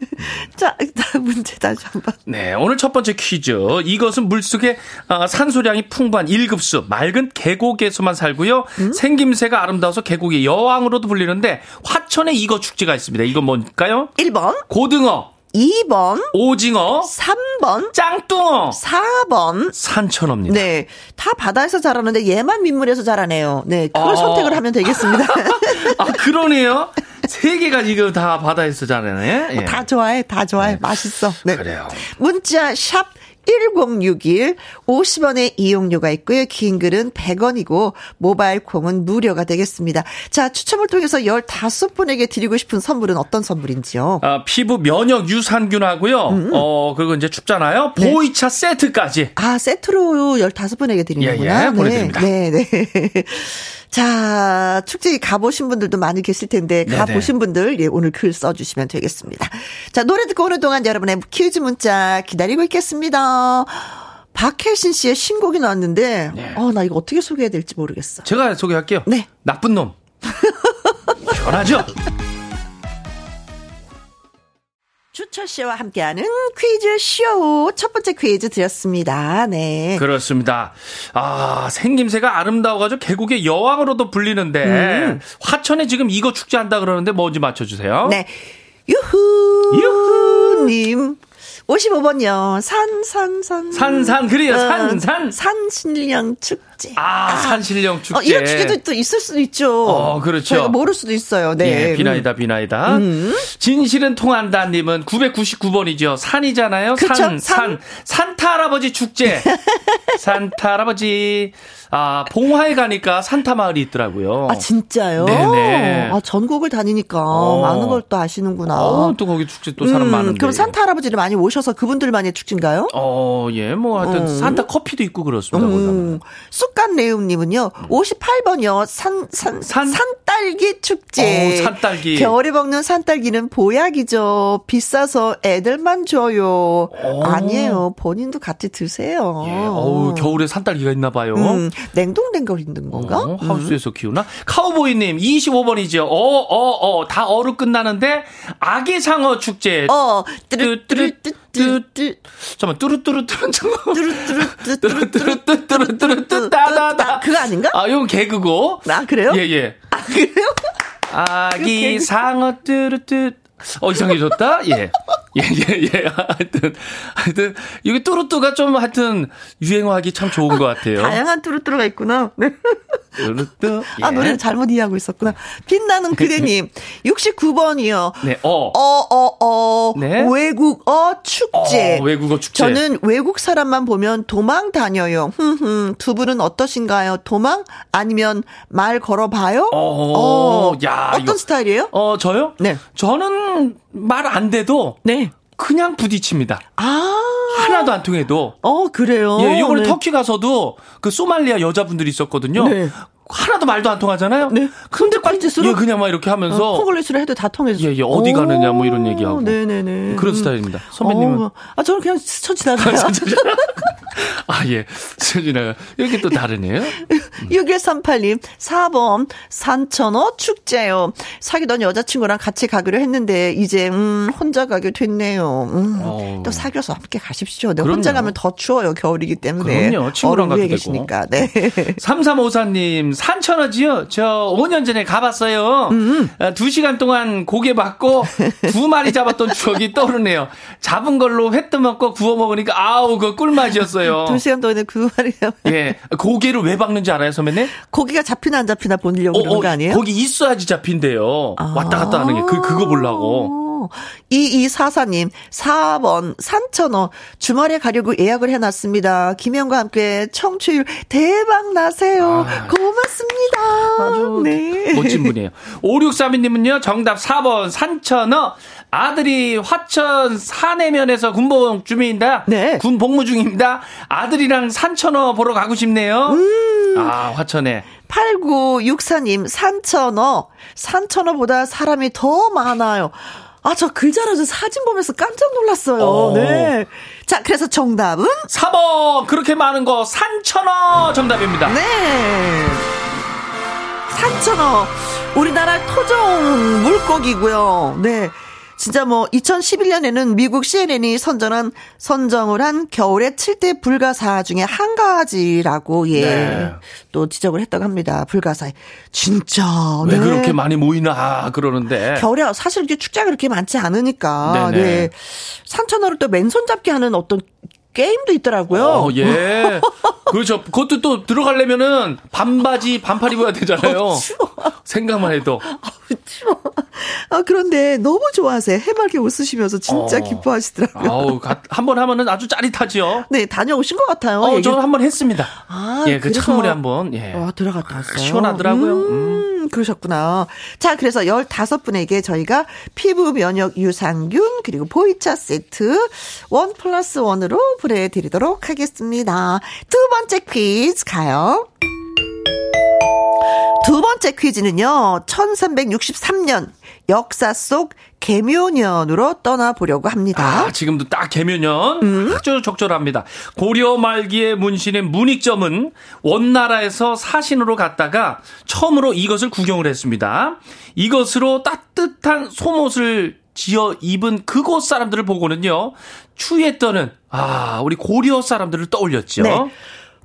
*laughs* 자, 다음 문제 다시 한 번. 네, 오늘 첫 번째 퀴즈. 이것은 물속에 어, 산소량이 풍부한 1급수 맑은 계곡에서만 살고요. 생김새가 아름다워서 계곡의 여왕으로도 불리는데 화천에 이거 축제가 있습니다. 이건 뭘까요? 1번, 고등어, 2번, 오징어, 3번, 짱뚱어, 4번. 산천어입니다. 네. 다 바다에서 자라는데 얘만 민물에서 자라네요. 네. 그걸 어. 선택을 하면 되겠습니다. *laughs* 아, 그러네요. 세 개가 이거 다 바다에서 자라네. 예. 다 좋아해, 다 좋아해. 맛있어. 네. 그래요. 문자 샵 1061, 50원의 이용료가 있고요. 긴 글은 100원이고, 모바일 콩은 무료가 되겠습니다. 자, 추첨을 통해서 15분에게 드리고 싶은 선물은 어떤 선물인지요? 아, 피부 면역 유산균하고요. 음. 어, 그리고 이제 춥잖아요. 네. 보이차 세트까지. 아, 세트로 15분에게 드리는구나. 예, 예, 보내 드립니다. 네, 네. 네. 자, 축제 가보신 분들도 많이 계실 텐데, 네네. 가보신 분들, 예, 오늘 글 써주시면 되겠습니다. 자, 노래 듣고 오는 동안 여러분의 퀴즈 문자 기다리고 있겠습니다. 박혜신 씨의 신곡이 나왔는데, 네. 어, 나 이거 어떻게 소개해야 될지 모르겠어. 제가 소개할게요. 네. 나쁜 놈. *laughs* 변하죠? 주철 씨와 함께하는 퀴즈 쇼. 첫 번째 퀴즈 드렸습니다. 네. 그렇습니다. 아, 생김새가 아름다워가지고 계곡의 여왕으로도 불리는데, 화천에 지금 이거 축제 한다 그러는데 뭔지 맞춰주세요. 네. 유후. 유후. 님. 55번요. 산, 산, 산. 산, 산, 그래요. 산, 어, 산. 산신령 축제. 축제. 아, 산신령 축제. 어, 이런 축제도 또 있을 수도 있죠. 어, 그렇죠. 저희가 모를 수도 있어요. 네. 예, 비나이다, 비나이다. 진실은 통한다님은 999번이죠. 산이잖아요. 그쵸, 산, 산. 산. 산타 할아버지 축제. *laughs* 산타 할아버지. 아, 봉화에 가니까 산타 마을이 있더라고요. 아, 진짜요? 네네. 아, 전국을 다니니까 어. 많은 걸 또 아시는구나. 어, 또 거기 축제 또 사람 음, 많은데. 그럼 산타 할아버지를 많이 오셔서 그분들만의 축제인가요? 어, 예, 뭐 하여튼 산타 커피도 있고 그렇습니다. 음, 쑥간 레움님은요, 58번이요, 산, 산, 산? 산딸기 축제. 어, 산딸기. 겨울에 먹는 산딸기는 보약이죠. 비싸서 애들만 줘요. 아니에요. 본인도 같이 드세요. 예, 어우, 겨울에 산딸기가 있나 봐요. 음, 냉동된 걸 있는 건가? 어, 하우스에서 키우나? 카우보이님, 25번이죠. 어, 어, 어, 다 어로 끝나는데, 아기 상어 축제. 어, 뚜루뚜루뚜 뚜. 잠깐만, 뚜루뚜루뚜루. 뚜루뚜루뚜. 뚜루뚜루뚜루뚜루뚜. 따다다. 그거 아닌가? 아, 이건 개그고. 아, 그래요? 예, 예. 아, 그래요? 아기. 상어 뚜루뚜. 어, 이상해졌다? 예. 예, 예, 예. 하여튼, 하여튼, 이게 뚜루뚜가 좀 하여튼 유행하기 참 좋은 것 같아요. 다양한 뚜루뚜루가 있구나. 네. 뚜루뚜. 아, 예. 노래를 잘못 이해하고 있었구나. 빛나는 그대님. 69번이요. 네, 어. 어, 어, 어. 네. 외국어 축제. 어, 외국어 축제. 저는 외국 사람만 보면 도망 다녀요. 흠흠. 두 분은 어떠신가요? 도망? 아니면 말 걸어봐요? 어, 야, 어떤 이거- 스타일이에요? 어, 저요? 네. 저는 말 안 돼도 네. 그냥 부딪힙니다. 아. 하나도 안 통해도. 어, 그래요? 예, 요번에 네. 터키 가서도 그 소말리아 여자분들이 있었거든요. 네. 하나도 말도 안 통하잖아요. 네. 근데 꼴찌수로? 예, 그냥 막 이렇게 하면서 어, 콩글리시를 해도 다 통해서. 예, 예, 어디 가느냐 뭐 이런 얘기하고. 네네네. 그런 스타일입니다. 선배님은? 어, 아, 저는 그냥 스쳐 지나가요. 아, *laughs* 예. 수진아, 여기 또 다르네요. 6138님, 4번, 산천어 축제요. 사귀던 여자친구랑 같이 가기로 했는데, 이제, 음, 혼자 가게 됐네요. 음, 어. 또 사귀어서 함께 가십시오. 네, 그럼요. 혼자 가면 더 추워요, 겨울이기 때문에. 그럼요. 친구랑 가도 되고. 계시니까, 네. 3354님, 산천어지요? 저 5년 전에 가봤어요. 음. 아, 2시간 동안 고개 받고 두 마리 잡았던 *laughs* 추억이 떠오르네요. 잡은 걸로 회 떠먹고 구워 먹으니까 아우, 그 꿀맛이었어요. 두 시간 동안에 그 말이에요. 예. 고개를 왜 박는지 알아요, 선배님? 고기가 잡히나 안 잡히나 보려고 그러는 거 아니에요? 거기 있어야지 잡힌대요. 왔다 갔다 하는 게. 그, 그거 보려고. 2244님, 4번, 산천어. 주말에 가려고 예약을 해놨습니다. 김영과 함께 청취율 대박 나세요. 아. 고맙습니다. 아주 네. 멋진 분이에요. 5632님은요, 정답 4번, 산천어. 아들이 화천 사내면에서 군복 중입니다. 네. 군 복무 중입니다. 아들이랑 산천어 보러 가고 싶네요. 음. 아, 화천에. 8964님, 산천어. 산천어보다 사람이 더 많아요. 아, 저 글자라서 사진 보면서 깜짝 놀랐어요. 어. 네. 자, 그래서 정답은? 4번, 그렇게 많은 거 산천어 정답입니다. 네. 산천어. 우리나라 토종 물고기고요. 네. 진짜 뭐 2011년에는 미국 CNN이 선전한 선정을 한 겨울의 7대 불가사 중에 한 가지라고 예. 네. 또 지적을 했다고 합니다. 불가사. 진짜. 왜 네. 그렇게 많이 모이나 그러는데. 겨울에 사실 이렇게 축제가 그렇게 많지 않으니까. 네. 산천어를 또 맨손 잡기 하는 어떤 게임도 있더라고요. 어, 예. *laughs* 그렇죠. 그것도 또 들어가려면은 반바지, 반팔 입어야 되잖아요. 어, 추워. 생각만 해도. *laughs* 추워. 아, 그런데 너무 좋아하세요. 해맑게 웃으시면서 진짜 어. 기뻐하시더라고요. 아우, 한 번 하면은 아주 짜릿하지요. 네, 다녀오신 것 같아요. 어, 얘기- 저는 한 번 했습니다. 아, 예, 그 그래서- 찬물에 한 번, 예. 와, 들어갔다 왔어요. 시원하더라고요. 음, 그러셨구나. 자, 그래서 15분에게 저희가 피부 면역 유산균, 그리고 보이차 세트, 원 플러스 원으로 보내드리도록 하겠습니다. 두 번째 퀴즈 가요. 두 번째 퀴즈는요, 1363년 역사 속 개묘년으로 떠나보려고 합니다. 아, 지금도 딱 개묘년 음. 아주 적절합니다. 고려 말기에 문신인 문익점은 원나라에서 사신으로 갔다가 처음으로 이것을 구경을 했습니다. 이것으로 따뜻한 속옷을 지어 입은 그곳 사람들을 보고는요. 추위에 떠는 아, 우리 고려 사람들을 떠올렸죠. 네.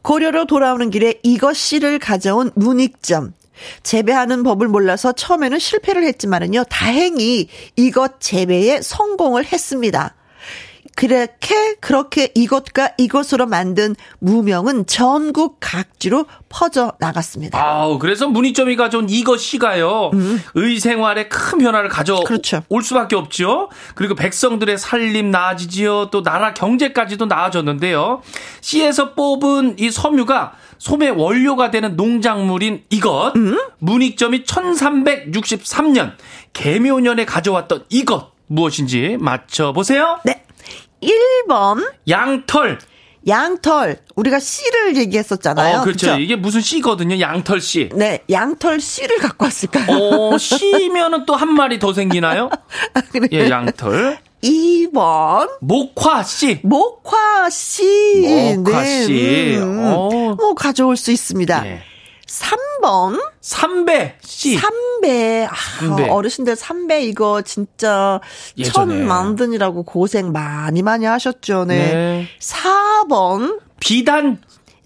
고려로 돌아오는 길에 이것 씨를 가져온 문익점. 재배하는 법을 몰라서 처음에는 실패를 했지만은요, 다행히 이것 재배에 성공을 했습니다. 그렇게 그렇게 이것과 이것으로 만든 무명은 전국 각지로 퍼져 나갔습니다. 아우, 그래서 문희점이 가져온 이것이가요, 의생활에 큰 변화를 가져올 음. 그렇죠. 수밖에 없죠. 그리고 백성들의 살림 나아지지요. 또 나라 경제까지도 나아졌는데요. 씨에서 뽑은 이 섬유가 소매 원료가 되는 농작물인 이것, 음? 문익점이 1363년 개묘년에 가져왔던 이것 무엇인지 맞춰 보세요. 네. 1번 양털. 양털. 우리가 씨를 얘기했었잖아요. 어, 그렇죠. 그쵸? 이게 무슨 씨거든요. 양털 씨. 네, 양털 씨를 갖고 왔을까요? 어, 씨면은 또 한 마리 더 생기나요? *laughs* 그래. 예, 양털. 2번 목화 씨. 목화 씨. 목화 씨. 어. 뭐 가져올 수 있습니다. 예. 3번 삼배 씨. 삼배. 아, 삼배. 어르신들 삼배 이거 진짜. 천 만든이라고 고생 많이 많이 하셨죠. 네. 네. 4번 비단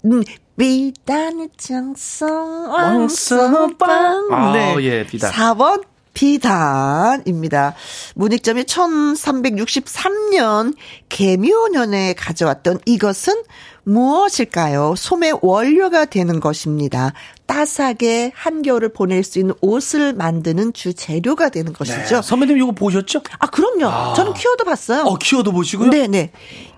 음, 비단의 장성. 왕서방. 아, 네. 예, 비단. 4번 비단입니다. 문익점이 1363년 개묘년에 가져왔던 이것은 무엇일까요? 소매 원료가 되는 것입니다. 따스하게 한겨울을 보낼 수 있는 옷을 만드는 주 재료가 되는 것이죠. 네. 선배님 이거 보셨죠? 아, 그럼요. 저는 키워드 봤어요. 어, 키워드 보시고요. 네네.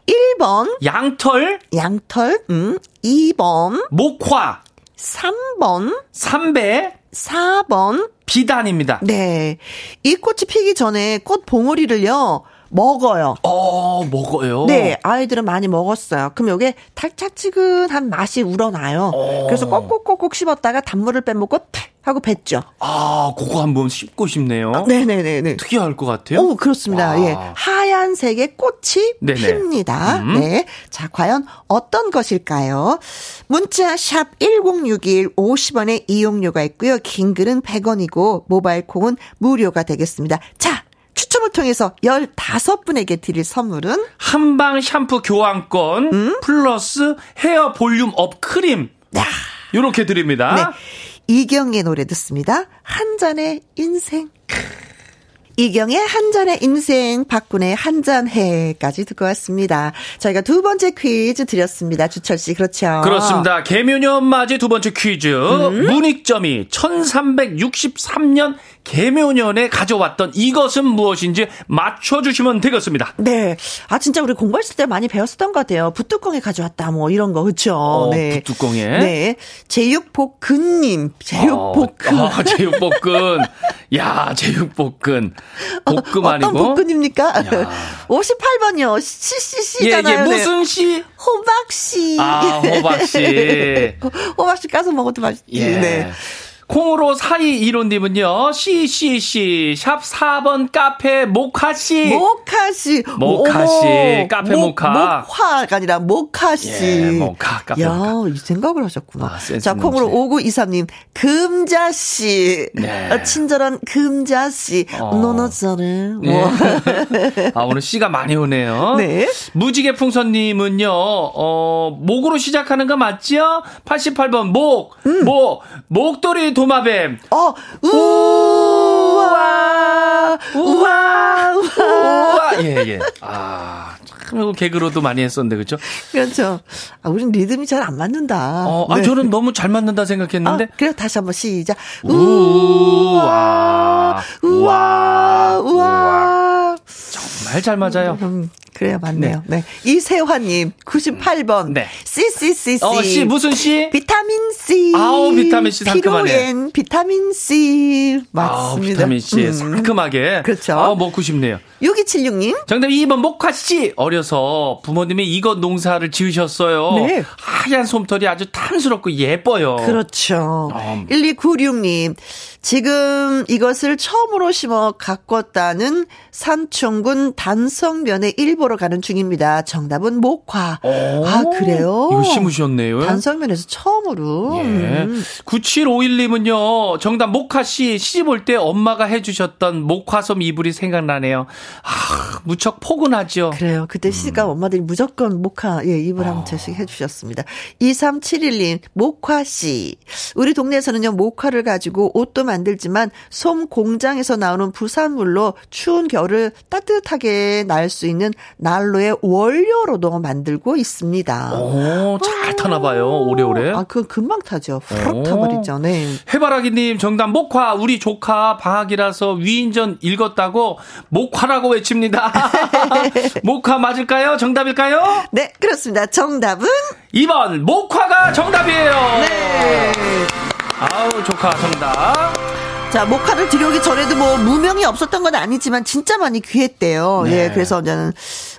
1번 양털, 양털, 음, 2번, 목화, 3번, 삼배, 4번. 비단입니다. 네. 이 꽃이 피기 전에 꽃 봉오리를요, 먹어요. 어, 먹어요. 네, 아이들은 많이 먹었어요. 그럼 요게 달짝지근한 맛이 우러나요. 어. 그래서 꼭꼭꼭꼭 씹었다가 단물을 빼먹고 탁 하고 뱉죠. 아, 그거 한번 씹고 싶네요. 네네네네. 특이할 것 같아요. 오, 그렇습니다. 와. 예. 하얀색의 꽃이 네네. 핍니다. 음. 네. 자, 과연 어떤 것일까요? 문자 샵 1061 50원의 이용료가 있고요. 긴 글은 100원이고 모바일 콩은 무료가 되겠습니다. 자, 추첨을 통해서 15분에게 드릴 선물은 한방 샴푸 교환권 음? 플러스 hair volume up 크림. 요렇게 드립니다. 네. 이경의 노래 듣습니다. 한 잔의 인생. 이경의 한 잔의 인생, 박군의 한 잔해까지 듣고 왔습니다. 저희가 두 번째 퀴즈 드렸습니다. 주철 씨, 그렇죠? 그렇습니다. 개묘년 맞이 두 번째 퀴즈. 음? 문익점이 1363년 개묘년에 가져왔던 이것은 무엇인지 맞춰주시면 되겠습니다. 네. 아, 진짜 우리 공부했을 때 많이 배웠었던 것 같아요. 붓뚜껑에 가져왔다, 뭐, 이런 거, 그쵸? 어, 네. 붓뚜껑에. 네. 제육볶음님. 제육볶음. 아, 제육볶음. *laughs* 야, 제육볶음. 볶음 아니고. 어떤 볶음입니까? 야. *laughs* 58번이요. 예, 씨씨씨잖아요. 네. 예, 무슨 씨? 호박씨. 아, 호박씨. *laughs* 호박씨 까서 먹어도 맛있지. 예. 네. 콩으로 사이 이론님은요, CCC, 샵 4번 카페 모카씨. 모카씨. 모카씨, 카페 모- 모카. 모카가 아니라 모카씨. 예, 모카, 카페 야, 모카. 이 생각을 하셨구나. 아, 자, 콩으로 넘치네. 5923님, 금자씨. 네. 어, 친절한 금자씨. 어. 잘해. 예. 뭐. *laughs* 아, 오늘 씨가 많이 오네요. 네. 무지개 풍선님은요, 어, 목으로 시작하는 거 맞죠? 88번, 목, 음. 목, 목도리 도마뱀. 어, 우와, 우와, 우와. 우와! 예, 예. 아, 참, 이거 개그로도 많이 했었는데, 그죠? 그렇죠. 아, 우린 리듬이 잘 안 맞는다. 어, 아, 네. 저는 너무 잘 맞는다 생각했는데. 아, 그래 다시 한번 시작. 우와, 우와, 우와. 정말 잘 맞아요. 음, 그래야 맞네요. 네. 이세환님, 98번. 네. CCCC. 어, 씨, 무슨? 비타민 C. 아우, 비타민 C 상큼하네. 피로엔 비타민 C. 아, 맞습니다. 비타민 C 음. 상큼하게. 그렇죠. 아, 먹고 싶네요. 6276님. 정답 2번 목화 씨. 어려 서 부모님이 이것 농사를 지으셨어요. 네. 하얀 솜털이 아주 탐스럽고 예뻐요. 그렇죠. 음. 1296님. 지금 이것을 처음으로 심어 가꿨다는 산청군 단성면에 일보러 가는 중입니다. 정답은 목화. 오, 아, 그래요? 이거 심으셨네요. 단성면에서 처음으로. 예. 음. 9751님은요, 정답 목화 씨 시집 올 때 엄마가 해주셨던 목화솜 이불이 생각나네요. 아, 무척 포근하죠. 그래요. 그때 시집가 엄마들이 무조건 목화, 예, 입을 한 채씩 해주셨습니다. 2371님, 목화씨. 우리 동네에서는요, 목화를 가지고 옷도 만 들지만, 솜 공장에서 나오는 부산물로 추운 겨울을 따뜻하게 날 수 있는 난로의 원료로도 만들고 있습니다. 오, 잘 타나 봐요. 오래오래. 아, 그건 금방 타죠. 훅 타버리죠. 네. 해바라기님 정답 목화 우리 조카 방학이라서 위인전 읽었다고 목화라고 외칩니다. *laughs* 목화 맞을까요? 정답일까요? 네, 그렇습니다. 정답은 2번 목화가 정답이에요. 네. 아우 조카 정답. 자, 목화를 들여오기 전에도 뭐 무명이 없었던 건 아니지만 진짜 많이 귀했대요. 네. 예, 그래서 저는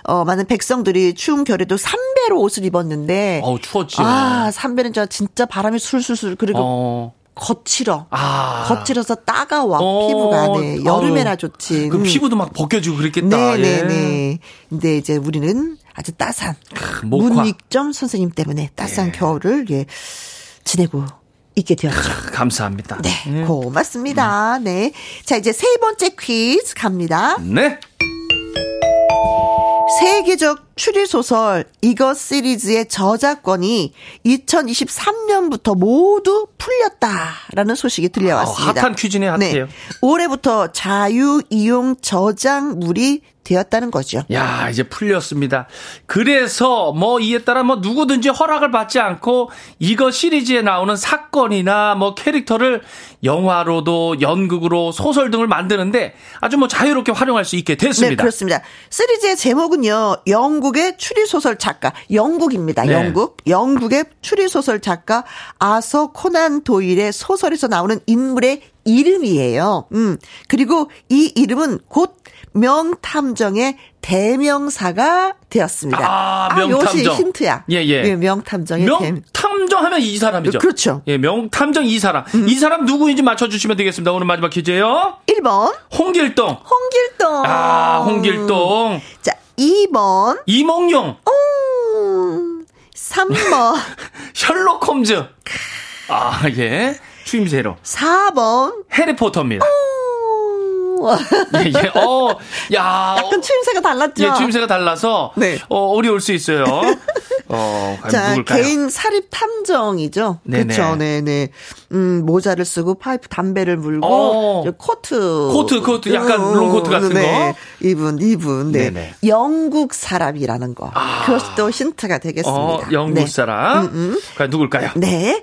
어 많은 백성들이 추운 겨울에도 삼배로 옷을 입었는데 어우 추웠지. 아, 삼배는 저 진짜 바람이 술술술 그리고 어. 거칠어. 아. 거칠어서 따가워 어, 피부가 네 여름에나 좋지. 그 음. 피부도 막 벗겨지고 그랬겠다. 네네네. 예. 네. 근데 이제 우리는 아주 따스한. 예. 문익점 선생님 때문에 따스한 겨울을 예 지내고 있게 되었죠. 감사합니다. 네, 고맙습니다. 네. 자, 이제 세 번째 퀴즈 갑니다. 네. 세계적 추리소설 이것 시리즈의 저작권이 2023년부터 모두 풀렸다라는 소식이 들려왔습니다. 어, 핫한 퀴즈네, 핫해요. 올해부터 자유 이용 저작물이 되었다는 거죠. 야, 이제 풀렸습니다. 그래서 뭐 이에 따라 뭐 누구든지 허락을 받지 않고 이거 시리즈에 나오는 사건이나 뭐 캐릭터를 영화로도 연극으로 소설 등을 만드는데 아주 뭐 자유롭게 활용할 수 있게 네, 됐습니다. 그렇습니다. 시리즈의 제목은요, 영국의 추리소설 작가, 영국입니다. 네. 영국. 영국의 추리소설 작가 아서 코난 도일의 소설에서 나오는 인물의 이름이에요. 음. 그리고 이 이름은 곧 명탐정의 대명사가 되었습니다. 아, 요것이 명탐정. 힌트야. 예, 예. 명탐정의 대 명탐정 하면 이 사람이죠. 그렇죠. 예, 명탐정 이 사람. 이 사람 누구인지 맞춰주시면 되겠습니다. 오늘 마지막 퀴즈예요. 1번, 홍길동. 홍길동. 아, 홍길동. 자, 2번, 이몽룡. 음, 3번, *laughs* 셜록 홈즈. 아, 예. 추임새로. 4번, 해리포터입니다. 음, 예, 예. 어, 야. 약간 추임새가 달랐죠? 예, 추임새가 달라서. 네. 어, 어려울 수 있어요. 어, 자, 누굴까요? 개인 사립 탐정이죠. 그렇죠. 네네. 음, 모자를 쓰고 파이프 담배를 물고 어. 저 코트 코트, 코트, 약간 음, 롱코트 같은 네. 거. 이분, 이분. 네. 네네. 영국 사람이라는 거. 그것이 또 힌트가 되겠습니다. 어, 영국 네. 사람. 음, 음. 과연 누굴까요? 네.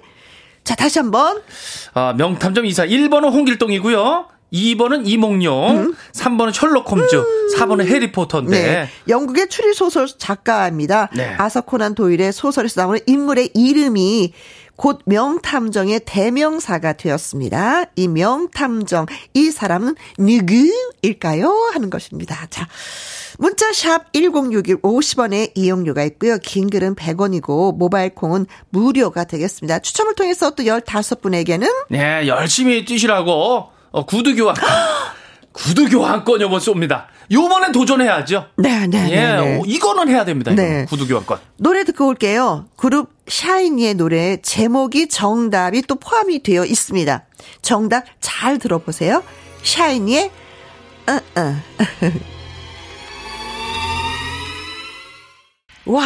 자, 다시 한 번. 아, 명탐정 이사 1번은 홍길동이고요. 2번은 이몽룡, 3번은 셜록 홈즈, 4번은 해리포터인데. 네. 영국의 추리소설 작가입니다. 네. 아서 코난 도일의 소설에서 나오는 인물의 이름이 곧 명탐정의 대명사가 되었습니다. 이 명탐정, 이 사람은 누구일까요? 하는 것입니다. 자. 문자 샵 1061 50원의 이용료가 있고요. 긴 글은 100원이고 모바일 콩은 무료가 되겠습니다. 추첨을 통해서 또 15분에게는 네, 열심히 뛰시라고, 어, 구두 교환. 구두 교환권 요번 쏩니다. 요번엔 도전해야죠. 네, 네, 예, 네, 네. 어, 이거는 해야 됩니다. 네. 구두 교환권. 노래 듣고 올게요. 그룹 샤이니의 노래 제목이 정답이 또 포함이 되어 있습니다. 정답 잘 들어보세요. 샤이니의 어, 어. *laughs* 와.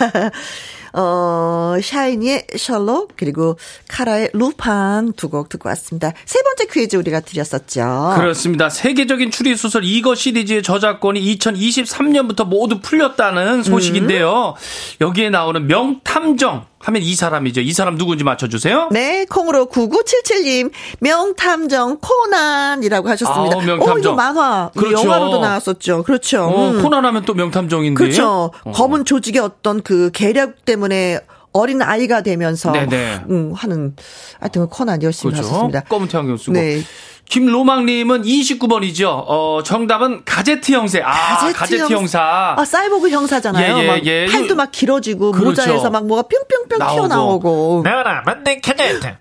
*laughs* 어, 샤이니의 셜록, 그리고 카라의 루팡 두 곡 듣고 왔습니다. 세 번째 퀴즈 우리가 드렸었죠. 그렇습니다. 세계적인 추리소설 이거 시리즈의 저작권이 2023년부터 모두 풀렸다는 소식인데요. 여기에 나오는 명탐정 하면 이 사람이죠. 이 사람 누군지 맞춰주세요. 네, 콩으로 9977님, 명탐정 코난이라고 하셨습니다. 아우, 명탐정. 어, 이거 만화, 그렇죠. 영화로도 나왔었죠. 그렇죠. 어, 음. 코난 하면 또 명탐정인데. 그렇죠. 어. 검은 조직의 어떤 그 계략 때문에 어린 아이가 되면서 네네. 음, 하는 하여튼 코난 열심히 그렇죠. 하셨습니다. 검은 태양경 쓰고. 네. 김로망님은 29번이죠. 어, 정답은 가제트 형사. 아, 가제트, 형사. 아, 사이보그 형사잖아요. 예, 예, 막 예. 팔도 막 길어지고 그렇죠. 모자에서 막 뭐가 뿅뿅뿅 나오고. 튀어나오고. 나라 만능 가제트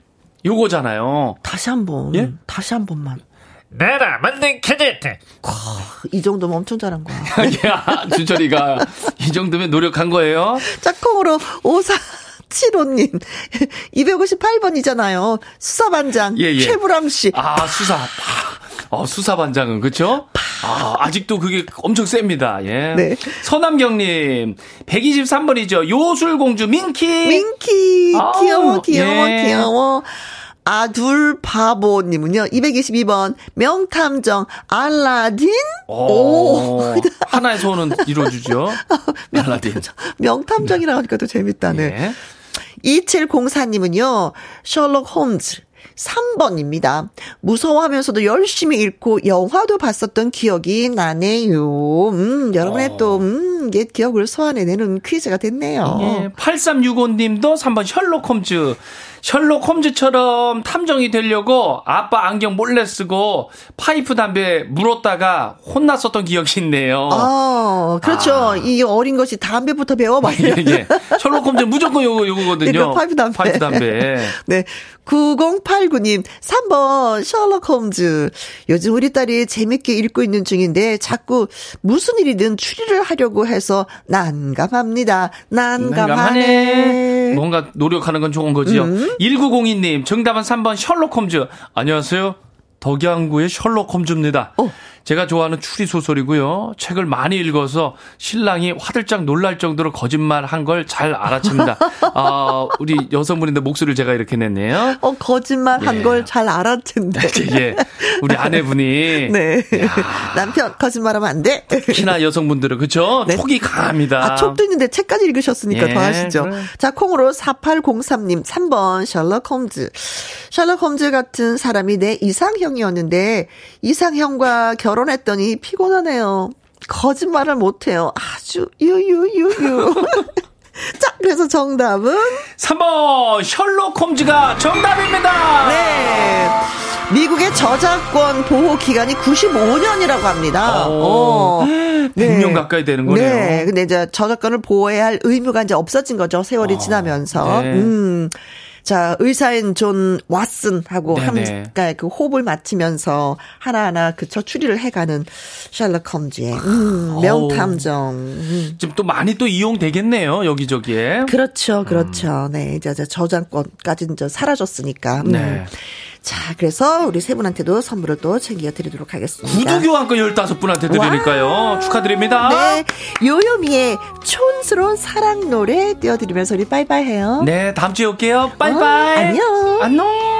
요거잖아요. 다시 한 번. 예? 다시 한 번만. 나라 만능 가제트 이 정도면 엄청 잘한 거야. *laughs* 야, 주철이가 이 정도면 노력한 거예요. 짝꿍으로 오사 75님. 258번이잖아요. *laughs* 수사반장. 예, 예. 최불암 씨. 아, 수사. 어, 수사반장은, 그쵸? 아, 아직도 그게 엄청 셉니다. 예. 네. 서남경님, 123번이죠. 요술공주 민키. 민키. 아우, 귀여워, 귀여워, 예. 귀여워. 아둘 바보님은요, 222번, 명탐정, 알라딘? 오. 하나의 소원은 이루어주죠. *laughs* 알라딘. 명탐정이라고 하니까 또 재밌다네. 예. 2704님은요, 셜록 홈즈. 3번입니다. 무서워하면서도 열심히 읽고 영화도 봤었던 기억이 나네요. 음, 여러분의 어. 또, 음, 이게 기억을 소환해내는 퀴즈가 됐네요. 예. 8365님도 3번 셜록 홈즈. 셜록 홈즈처럼 탐정이 되려고 아빠 안경 몰래 쓰고 파이프 담배 물었다가 혼났었던 기억이 있네요. 아, 그렇죠. 이 어린 것이 담배부터 배워봐야 예, 예. 셜록 홈즈 무조건 요거, 요거거든요. 그러니까 파이프 담배. 파이프 담배. *laughs* 네. 9089님, 3번, 셜록 홈즈. 요즘 우리 딸이 재밌게 읽고 있는 중인데, 자꾸 무슨 일이든 추리를 하려고 해서 난감합니다. 난감하네. 뭔가 노력하는 건 좋은 거지요. 음. 1902님, 정답은 3번 셜록 홈즈. 안녕하세요. 덕양구의 셜록 홈즈입니다. 어. 제가 좋아하는 추리 소설이고요. 책을 많이 읽어서 신랑이 화들짝 놀랄 정도로 거짓말 한 걸 잘 알아챕니다. *laughs* 아, 우리 여성분인데 목소리를 제가 이렇게 냈네요. 어, 거짓말 한 예. 걸잘 알았텐데. 예. 우리 아내분이 *laughs* 네. 남편, 거짓말하면 안 돼. 특히나 여성분들은 그쵸? 네. 촉이 강합니다. 아, 촉도 있는데 책까지 읽으셨으니까 예, 더 하시죠. 그래. 자, 콩으로 4803님, 3번, 셜록 홈즈. 셜록 홈즈 같은 사람이 내 이상형이었는데, 이상형과 결 혼했더니 피곤하네요. 거짓말을 못해요. 아주, 유유유유. *laughs* 자, 그래서 정답은? 3번 셜록 홈즈가 정답입니다. 네. 미국의 저작권 보호 기간이 95년이라고 합니다. 오, 어. 100년 가까이 되는 거네요. 네. 근데 이제 저작권을 보호해야 할 의무가 이제 없어진 거죠. 세월이 지나면서. 네. 음. 자, 의사인 존 왓슨하고 네네. 함께 그 호흡을 맞추면서 하나하나 그저 추리를 해가는 셜록 홈즈의 음, 명탐정. 음. 지금 또 많이 또 이용되겠네요, 여기저기에. 그렇죠, 그렇죠. 네, 이제 이제 저작권까지 이제 사라졌으니까. 음. 네. 자, 그래서 우리 세 분한테도 선물을 또 챙겨 드리도록 하겠습니다. 구두 교환권 15분한테 드리니까요. 축하드립니다. 네, 요요미의 촌스러운 사랑 노래 띄워드리면서 우리 빠이빠이 해요. 네, 다음 주에 올게요. 어, 빠이빠이. 안녕. 안녕.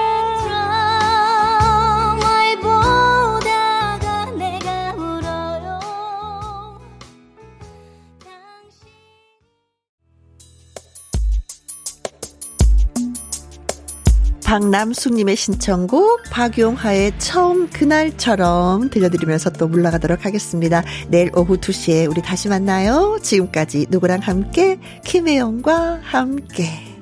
박남숙님의 신청곡 박용하의 처음 그날처럼 들려드리면서 또 물러가도록 하겠습니다. 내일 오후 2시에 우리 다시 만나요. 지금까지 누구랑 함께 김혜영과 함께.